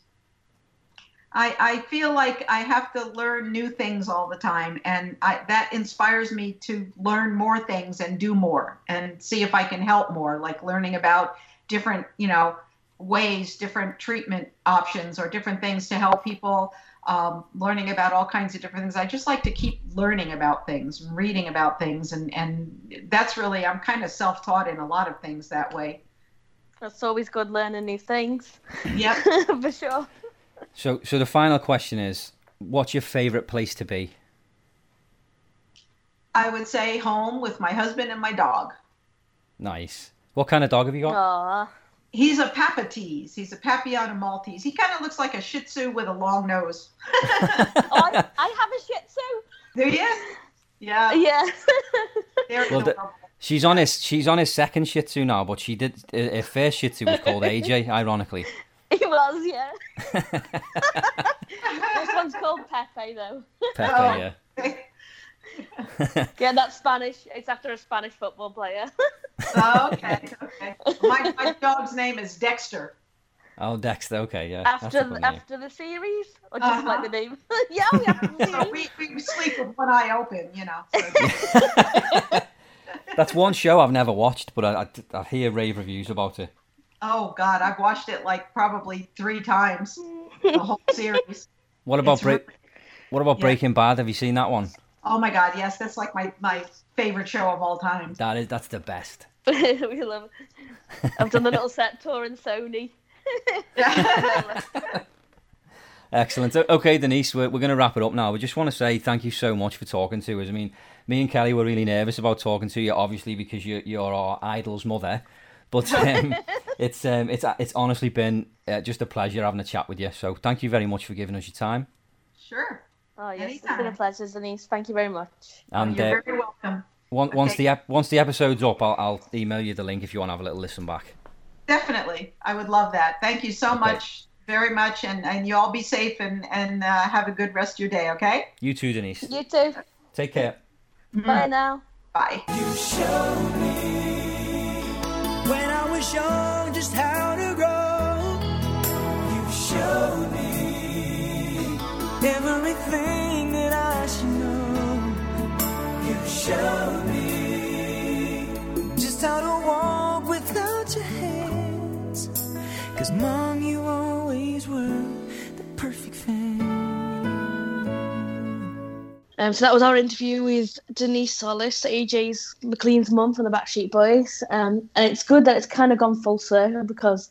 I, I feel like I have to learn new things all the time, and I, that inspires me to learn more things and do more and see if I can help more, like learning about different, you know, ways, different treatment options, or different things to help people. Um, learning about all kinds of different things. I just like to keep learning about things, reading about things, and and that's really I'm kind of self-taught in a lot of things that way. That's always good learning new things. Yep. For sure. So, so the final question is, what's your favourite place to be? I would say home with my husband and my dog. Nice. What kind of dog have you got? Aw. He's a Papatese. He's a Papillon Maltese. He kind of looks like a Shih Tzu with a long nose. Oh, I, I have a Shih Tzu. there he is. Yeah. Yeah. Well, the- She's on his she's on his second Shih Tzu now, but she did her her first Shih Tzu was called AJ, ironically. he was, yeah. this one's called Pepe, though. Pepe, Oh. yeah. Yeah, that's Spanish. It's after a Spanish football player. Oh, okay. Okay. My, my dog's name is Dexter. Oh, Dexter. Okay, yeah. after the, after the series, or just Uh-huh. like the name? yeah, we have So we, we sleep with one eye open, you know. So- That's one show I've never watched, but I, I, I hear rave reviews about it. oh God, I've watched it like probably three times, the whole series. What about It's Break? really- What about yeah. Breaking Bad? Have you seen that one? Oh my God, yes, that's like my, my favorite show of all time. That is that's the best. we love. I've done the little set tour in Sony. Excellent. Okay, Denise, we're, we're going to wrap it up now. We just want to say thank you so much for talking to us. I mean, me and Kelly were really nervous about talking to you, obviously because you're, you're our idol's mother. But um, it's um, it's it's honestly been uh, just a pleasure having a chat with you. So thank you very much for giving us your time. Sure. Oh yes, it's been a pleasure, Denise. Thank you very much. And You're uh, very welcome. On- once Okay. the ep- once the episode's up, I'll, I'll email you the link if you want to have a little listen back. Definitely. I would love that. Thank you so Okay. much, very much. And, and you all be safe and, and uh, have a good rest of your day, okay? You too, Denise. You too. Take care. Bye now. Bye. You showed me when I was young just how to grow. You showed me everything that I should know. You showed me just how to walk without your hands. Cause mom, you always were the perfect fan. Um, so that was our interview with Denise Solis, AJ's McLean's mum from the Backstreet Boys. Um, and it's good that it's kind of gone full circle because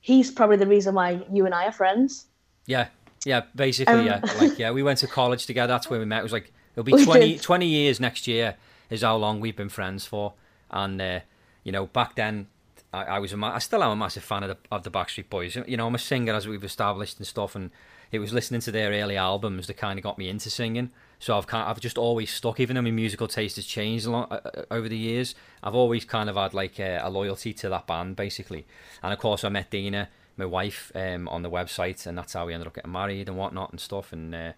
he's probably the reason why you and I are friends. Yeah, yeah, basically, Um, yeah. Like, yeah, we went to college together. That's where we met. It was like it'll be We 20, 20 years next year is how long we've been friends for. And uh, you know, back then, I, I was a ma- I still am a massive fan of the of the Backstreet Boys. You know, I'm a singer as we've established and stuff, and it was listening to their early albums that kind of got me into singing. So I've kind I've just always stuck, even though my musical taste has changed a lot uh, uh, over the years. I've always kind of had like a, a loyalty to that band, basically. And of course, I met Dina, my wife, um, on the website, and that's how we ended up getting married and whatnot and stuff. And uh,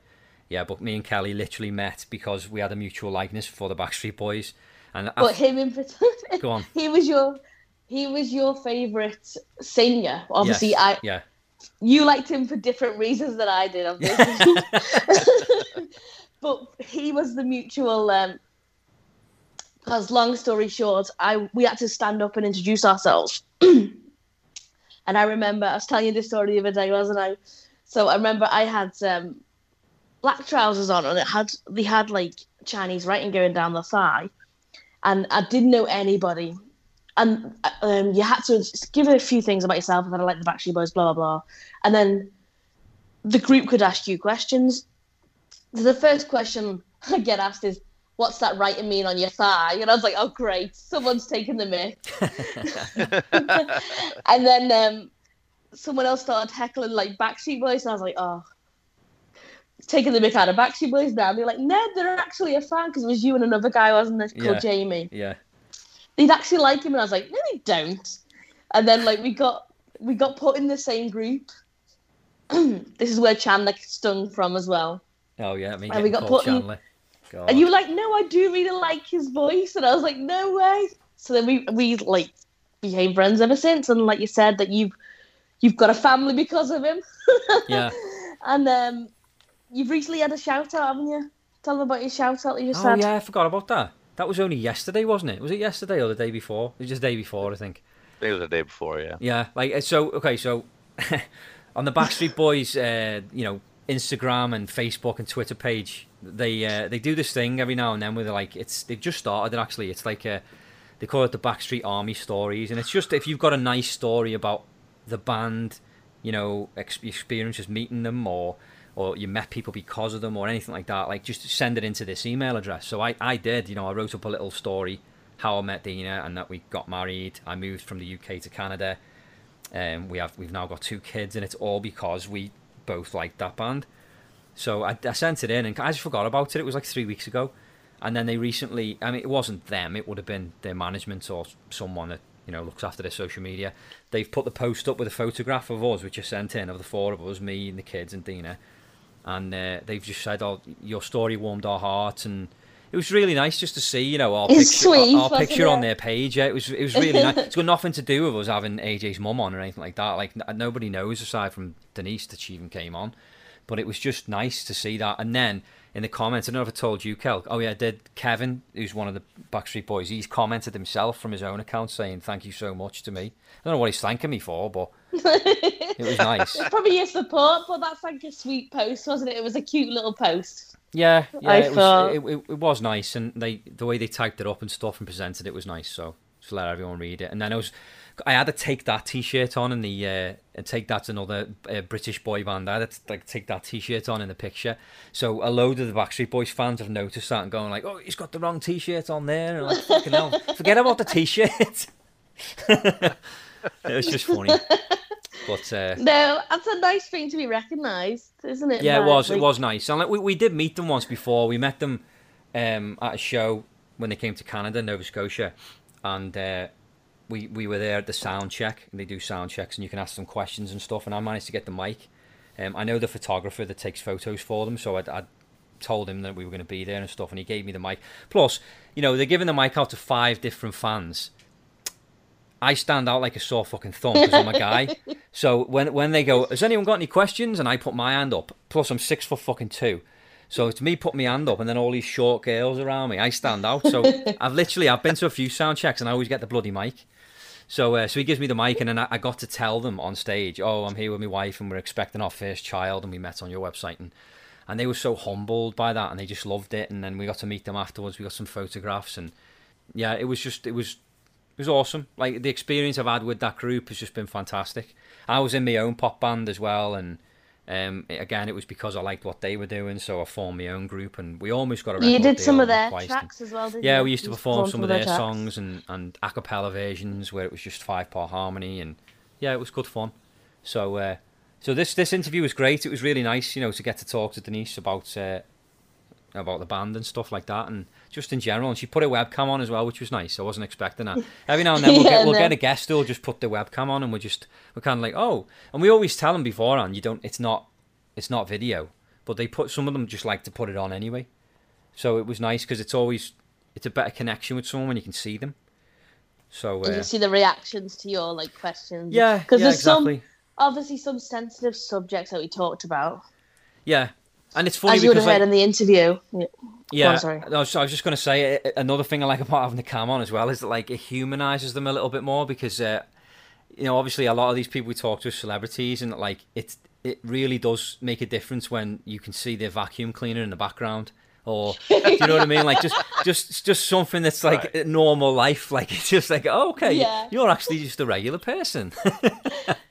yeah, but me and Kelly literally met because we had a mutual likeness for the Backstreet Boys. And I- But him in particular, go on, he was your he was your favourite singer. Obviously, Yes, I yeah, you liked him for different reasons than I did, obviously. but he was the mutual. Um, because long story short, I we had to stand up and introduce ourselves. and I remember I was telling you this story the other day, wasn't I? So I remember I had um, black trousers on, and it had they had like Chinese writing going down the thigh, and I didn't know anybody. And um, you had to give a few things about yourself, and then I like the Backstreet Boys, blah blah blah, and then the group could ask you questions. The first question I get asked is, "What's that writing mean on your thigh?" And I was like, "Oh great, someone's taking the mic." and then um, someone else started heckling like Backstreet Boys, and I was like, "Oh." Taking the mic out of Backstreet Boys now. They're like, no, they're actually a fan because it was you and another guy, wasn't it? Called Yeah. Jamie yeah, they'd actually like him, and I was like, no, they don't. And then like we got we got put in the same group. this is where Chandler stung from as well. oh yeah. Me And we got put in- God. And you were like, no, I do really like his voice, and I was like, no way. So then we we like became friends ever since. And like you said, that you've you've got a family because of him. Yeah. And um, you've recently had a shout out, haven't you? Tell them about your shout out that you just Oh had. yeah, I forgot about that. That was only yesterday, wasn't it? Was it yesterday or the day before? It was just the day before, I think. I think it was the day before, yeah. Yeah, like uh, so. Okay, so on the Backstreet Boys, uh, you know, Instagram and Facebook and Twitter page, they uh, they do this thing every now and then where they're like, it's they've just started it actually. It's like a, they call it the Backstreet Army stories, and it's just if you've got a nice story about the band, you know, ex- experiences meeting them or or you met people because of them or anything like that, like just send it into this email address. So I, I did, you know, I wrote up a little story how I met Dina and that we got married. I moved from the UK to Canada. Um, we have we've now got two kids, and it's all because we both liked that band. So I, I sent it in, and I just forgot about it. It was like three weeks ago, and then they recently. I mean, it wasn't them. It would have been their management or someone that you know looks after their social media. They've put the post up with a photograph of us, which I sent in of the four of us, me and the kids and Dina, and uh, they've just said, "Oh, your story warmed our hearts," and it was really nice just to see, you know, our It's picture, sweet, our, our picture on their page. Yeah, it was it was really nice. It's got nothing to do with us having AJ's mum on or anything like that. Like n- nobody knows aside from Denise that she even came on, but it was just nice to see that. And then in the comments, I don't know if I told you, Kel. Oh yeah, I did. Kevin, who's one of the Backstreet Boys, he's commented himself from his own account saying thank you so much to me. I don't know what he's thanking me for, but it was nice. Probably your support, but that's like a sweet post, wasn't it? It was a cute little post. Yeah, yeah, I it was thought- it, it, it was nice, and they the way they typed it up and stuff and presented it was nice. So just let everyone read it, and then I was I had to take that T-shirt on in the uh, and take that to another uh, British boy band. I had to like take that T-shirt on in the picture. So a load of the Backstreet Boys fans have noticed that and going like, "Oh, he's got the wrong T-shirt on there," and like, "Fucking hell, forget about the T-shirt." it was just funny, but. Uh, No, that's a nice thing to be recognised, isn't it? yeah, it Like- was. It was nice. And like we, we did meet them once before. We met them um, at a show when they came to Canada, Nova Scotia, and uh, we we were there at the sound check. And they do sound checks, and you can ask them questions and stuff. And I managed to get the mic. Um, I know the photographer that takes photos for them, so I'd, I'd told him that we were going to be there and stuff, and he gave me the mic. Plus, you know, they're giving the mic out to five different fans. I stand out like a sore fucking thumb because I'm a guy. So when when they go, has anyone got any questions? And I put my hand up. Plus I'm six foot fucking two. So it's me putting my hand up, and then all these short girls around me. I stand out. So I've literally I've been to a few sound checks, and I always get the bloody mic. So uh, so he gives me the mic, and then I, I got to tell them on stage, oh, I'm here with my wife, and we're expecting our first child, and we met on your website, and and they were so humbled by that, and they just loved it. And then we got to meet them afterwards. We got some photographs, and yeah, it was just it was was awesome. Like the experience I've had with that group has just been fantastic. I was in my own pop band as well, and um, again, it was because I liked what they were doing, so I formed my own group, and we almost got a You did some of their Twice, and- tracks as well, didn't yeah, you? we used to You perform some of their tracks. songs and and a cappella versions where it was just five part harmony, and yeah, it was good fun. So uh, so this this interview was great. It was really nice, you know, to get to talk to Denise about uh, about the band and stuff like that, and just in general. And she put a webcam on as well, which was nice. I wasn't expecting that. Every now and then we'll, Yeah, get, we'll no. get a guest who'll just put the webcam on, and we're just we're kind of like, oh. And we always tell them beforehand, you don't. It's not it's not video, but they put some of them just like to put it on anyway. So it was nice because it's always it's a better connection with someone when you can see them. So uh, you see the reactions to your like questions. yeah, because yeah, there's exactly. some obviously some sensitive subjects that we talked about, Yeah, and it's funny as you would because have heard in the interview. Yeah. Yeah, on, sorry. I was, I was just going to say another thing I like about having the cam on as well is that like it humanizes them a little bit more because uh, you know obviously a lot of these people we talk to are celebrities and like it's it really does make a difference when you can see their vacuum cleaner in the background or you know what I mean like just just just something that's like Right. normal life like it's just like oh, okay Yeah. you're actually just a regular person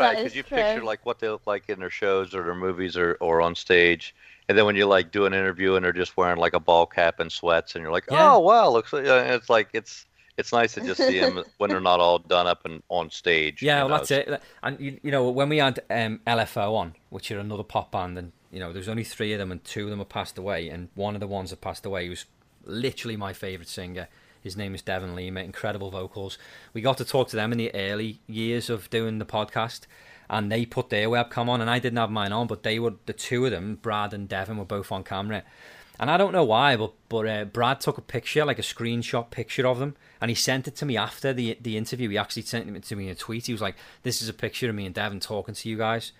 Right, because you true. picture like what they look like in their shows or their movies or, or on stage, and then when you like do an interview and they're just wearing like a ball cap and sweats, and you're like, Yeah. oh wow, looks like it's like it's it's nice to just see them when they're not all done up and on stage. Yeah, well, know, that's it. And you, you know, when we had um, LFO on, which are another pop band, and you know, there's only three of them, and two of them have passed away, and one of the ones that passed away was literally my favourite singer. His name is Devin Lima, incredible vocals. We got to talk to them in the early years of doing the podcast, and they put their webcam on, and I didn't have mine on, but they were the two of them, Brad and Devin, were both on camera. And I don't know why, but but uh, Brad took a picture, like a screenshot picture of them, and he sent it to me after the the interview. He actually sent it to me in a tweet. He was like, "This is a picture of me and Devin talking to you guys."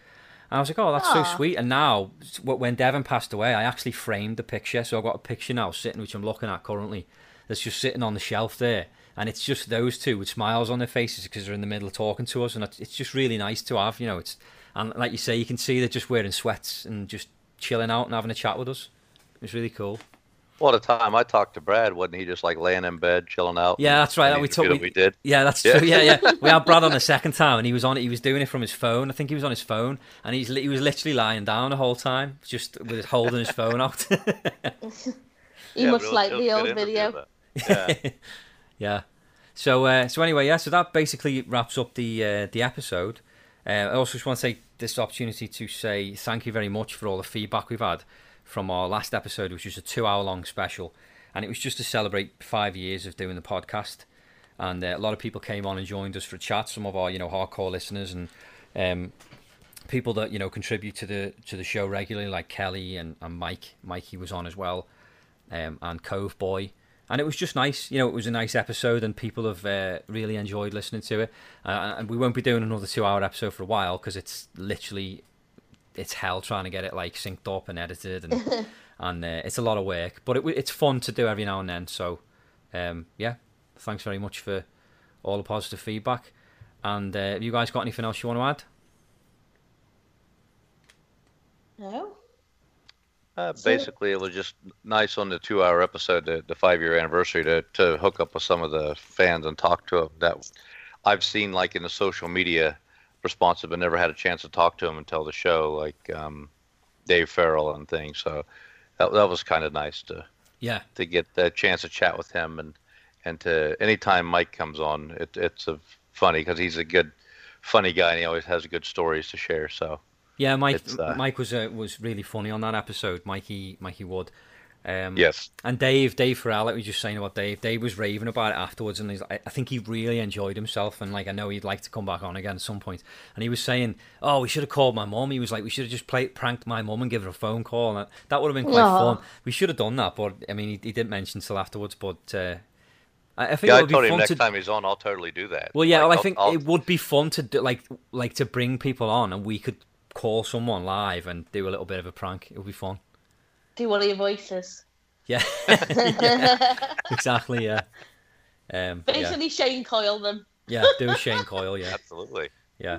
And I was like, "Oh, that's so sweet." And now, when Devin passed away, I actually framed the picture, so I've got a picture now sitting, which I'm looking at currently, that's just sitting on the shelf there, and it's just those two with smiles on their faces because they're in the middle of talking to us, and it's it's just really nice to have. You know, it's and like you say, you can see they're just wearing sweats and just chilling out and having a chat with us. It's really cool. Well, at the time I talked to Brad, wasn't he just like laying in bed, chilling out? Yeah, that's right. And We he took did we, we did. Yeah, that's Yeah. true. Yeah, yeah. We had Brad on the second time, and he was on it. He was doing it from his phone. I think he was on his phone, and he's he was literally lying down the whole time, just with holding his phone out. You Yeah, must but it was- like the old video. Yeah. yeah. So uh, so anyway, yeah. So that basically wraps up the uh, the episode. Uh, I also just want to take this opportunity to say thank you very much for all the feedback we've had from our last episode, which was a two hour long special, and it was just to celebrate five years of doing the podcast. And uh, a lot of people came on and joined us for a chat. Some of our you know hardcore listeners and um, people that you know contribute to the to the show regularly, like Kelly and, and Mike. Mikey was on as well, um, and Cove Boy. And it was just nice, you know. It was a nice episode, and people have uh, really enjoyed listening to it. Uh, and we won't be doing another two-hour episode for a while because it's literally it's hell trying to get it like synced up and edited, and and uh, it's a lot of work. But it, it's fun to do every now and then. So, um, yeah, thanks very much for all the positive feedback. And uh, have you guys got anything else you want to add? No? Uh, basically, it was just nice on the two-hour episode, the, the five-year anniversary, to to hook up with some of the fans and talk to them that I've seen like in the social media responses, but never had a chance to talk to them until the show, like um, Dave Farrell and things. So that that was kind of nice to Yeah, to get the chance to chat with him and and to anytime Mike comes on, it, it's a funny because he's a good, funny guy and he always has good stories to share. So yeah. Mike uh, Mike was uh, was really funny on that episode. Mikey Mikey Wood. Um, yes, And Dave, Dave Farrell, like we were just saying about Dave, Dave was raving about it afterwards, and he's, I I think he really enjoyed himself, and like I know he'd like to come back on again at some point. And he was saying, "Oh, we should have called my mum." He was like, "We should have just played pranked my mum and give her a phone call." And that, that would have been quite Aw. fun. We should have done that, but I mean, he, he didn't mention till afterwards. But uh, I, I think yeah. it I would be told him fun next to. time he's on, I'll totally do that. Well, yeah, Like, well, I I'll- think I'll- it would be fun to do, like like to bring people on, and we could call someone live and do a little bit of a prank. It would be fun. Do one of your voices. Yeah, yeah exactly. Yeah. Um, yeah. Basically, Shane Coyle them. Yeah, do a Shane Coyle, yeah. absolutely. Yeah.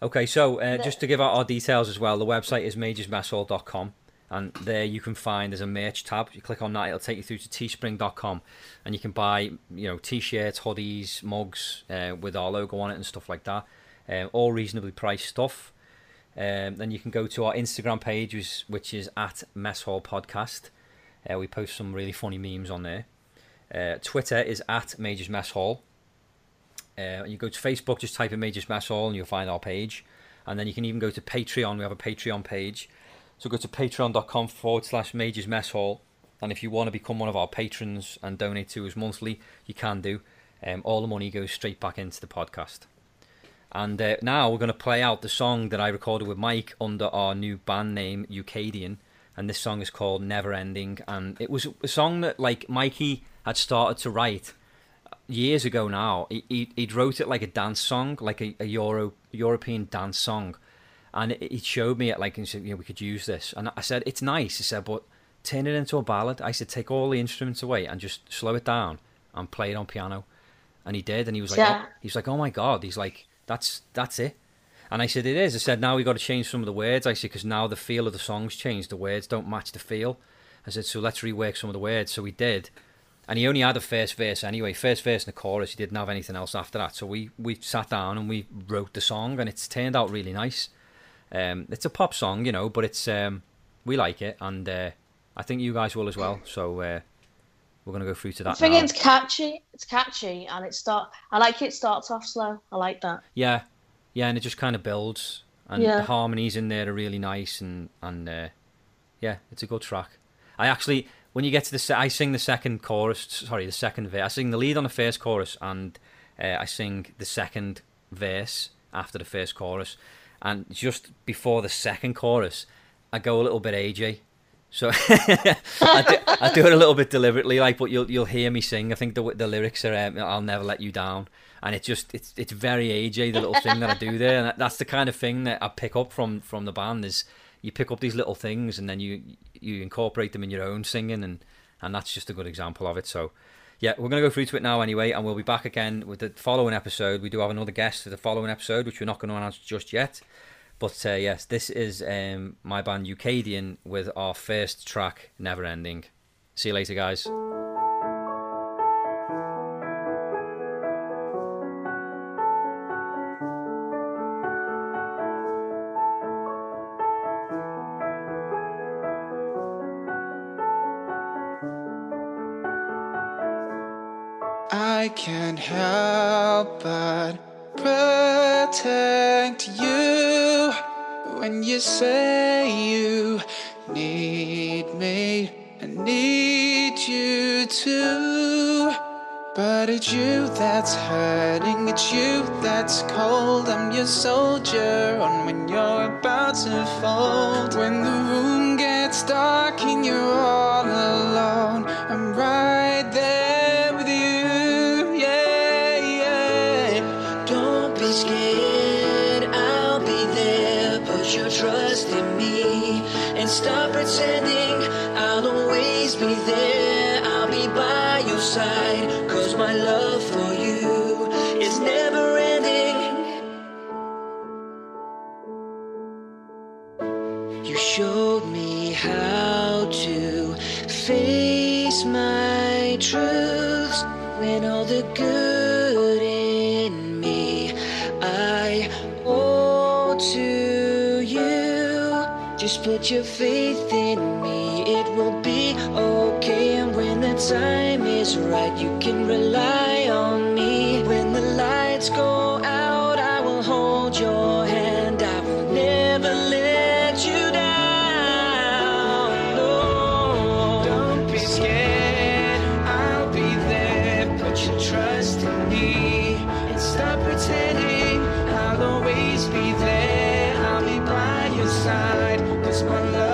Okay, so uh, just to give out our details as well, the website is majorsmesshall.com and there you can find there's a merch tab. You click on that, it'll take you through to teespring.com and you can buy, you know, t-shirts, hoodies, mugs uh, with our logo on it and stuff like that. Um, all reasonably priced stuff. Um, then you can go to our Instagram page, which is, which is at Mess Hall Podcast. Uh, we post some really funny memes on there. Uh, Twitter is at Majors Mess Hall. Uh, you go to Facebook, just type in Majors Mess Hall, and you'll find our page. And then you can even go to Patreon. We have a Patreon page. So go to patreon.com forward slash Majors Mess Hall. And if you want to become one of our patrons and donate to us monthly, you can do. Um, all the money goes straight back into the podcast. And uh, now we're going to play out the song that I recorded with Mike under our new band name, Eucadian. And this song is called Never Ending. And it was a song that, like, Mikey had started to write years ago now. He, he, he'd wrote it like a dance song, like a, a Euro European dance song. And he showed me it, like, and said, you know, we could use this. And I said, it's nice. He said, but turn it into a ballad. I said, take all the instruments away and just slow it down and play it on piano. And he did. And he was like, Yeah. oh, he's like, oh my God. He's like, that's that's it. And I said, it is. I said, now we've got to change some of the words. I said, because now the feel of the song's changed. The words don't match the feel. I said, so let's rework some of the words. So we did. And he only had a first verse anyway, first verse and the chorus. He didn't have anything else after that. So we, we sat down and we wrote the song, and it's turned out really nice. Um, it's a pop song, you know, but it's um, we like it, and uh, I think you guys will as well. So uh, we're gonna go through to I that think now. it's catchy. It's catchy, and it start. I like it. Starts off slow. I like that. Yeah, yeah, and it just kind of builds, and Yeah. the harmonies in there are really nice, and and uh, yeah, it's a good track. I actually, when you get to the, se- I sing the second chorus. Sorry, the second verse. I sing the lead on the first chorus, and uh, I sing the second verse after the first chorus, and just before the second chorus, I go a little bit AJ, So I, do, I do it a little bit deliberately, like, but you'll you'll hear me sing. I think the the lyrics are um, "I'll never let you down," and it just it's it's very AJ the little thing that I do there, and that's the kind of thing that I pick up from from the band is you pick up these little things and then you you incorporate them in your own singing, and and that's just a good example of it. So. Yeah, we're going to go through to it now anyway, and we'll be back again with the following episode. We do have another guest for the following episode, which we're not going to announce just yet. But uh, yes, this is um, my band Eucadian with our first track, Never Ending. See you later, guys. I can't help but protect you when you say you need me. I need you too. But it's you that's hurting, it's you that's cold. I'm your soldier on when you're about to fold. When the room gets dark and you're all your faith in me, it will be okay. And when the time is right, you can rely on me. When the lights go out, I will hold your hand. I will never let you down. No. Don't be scared, I'll be there. Put your trust in me my love.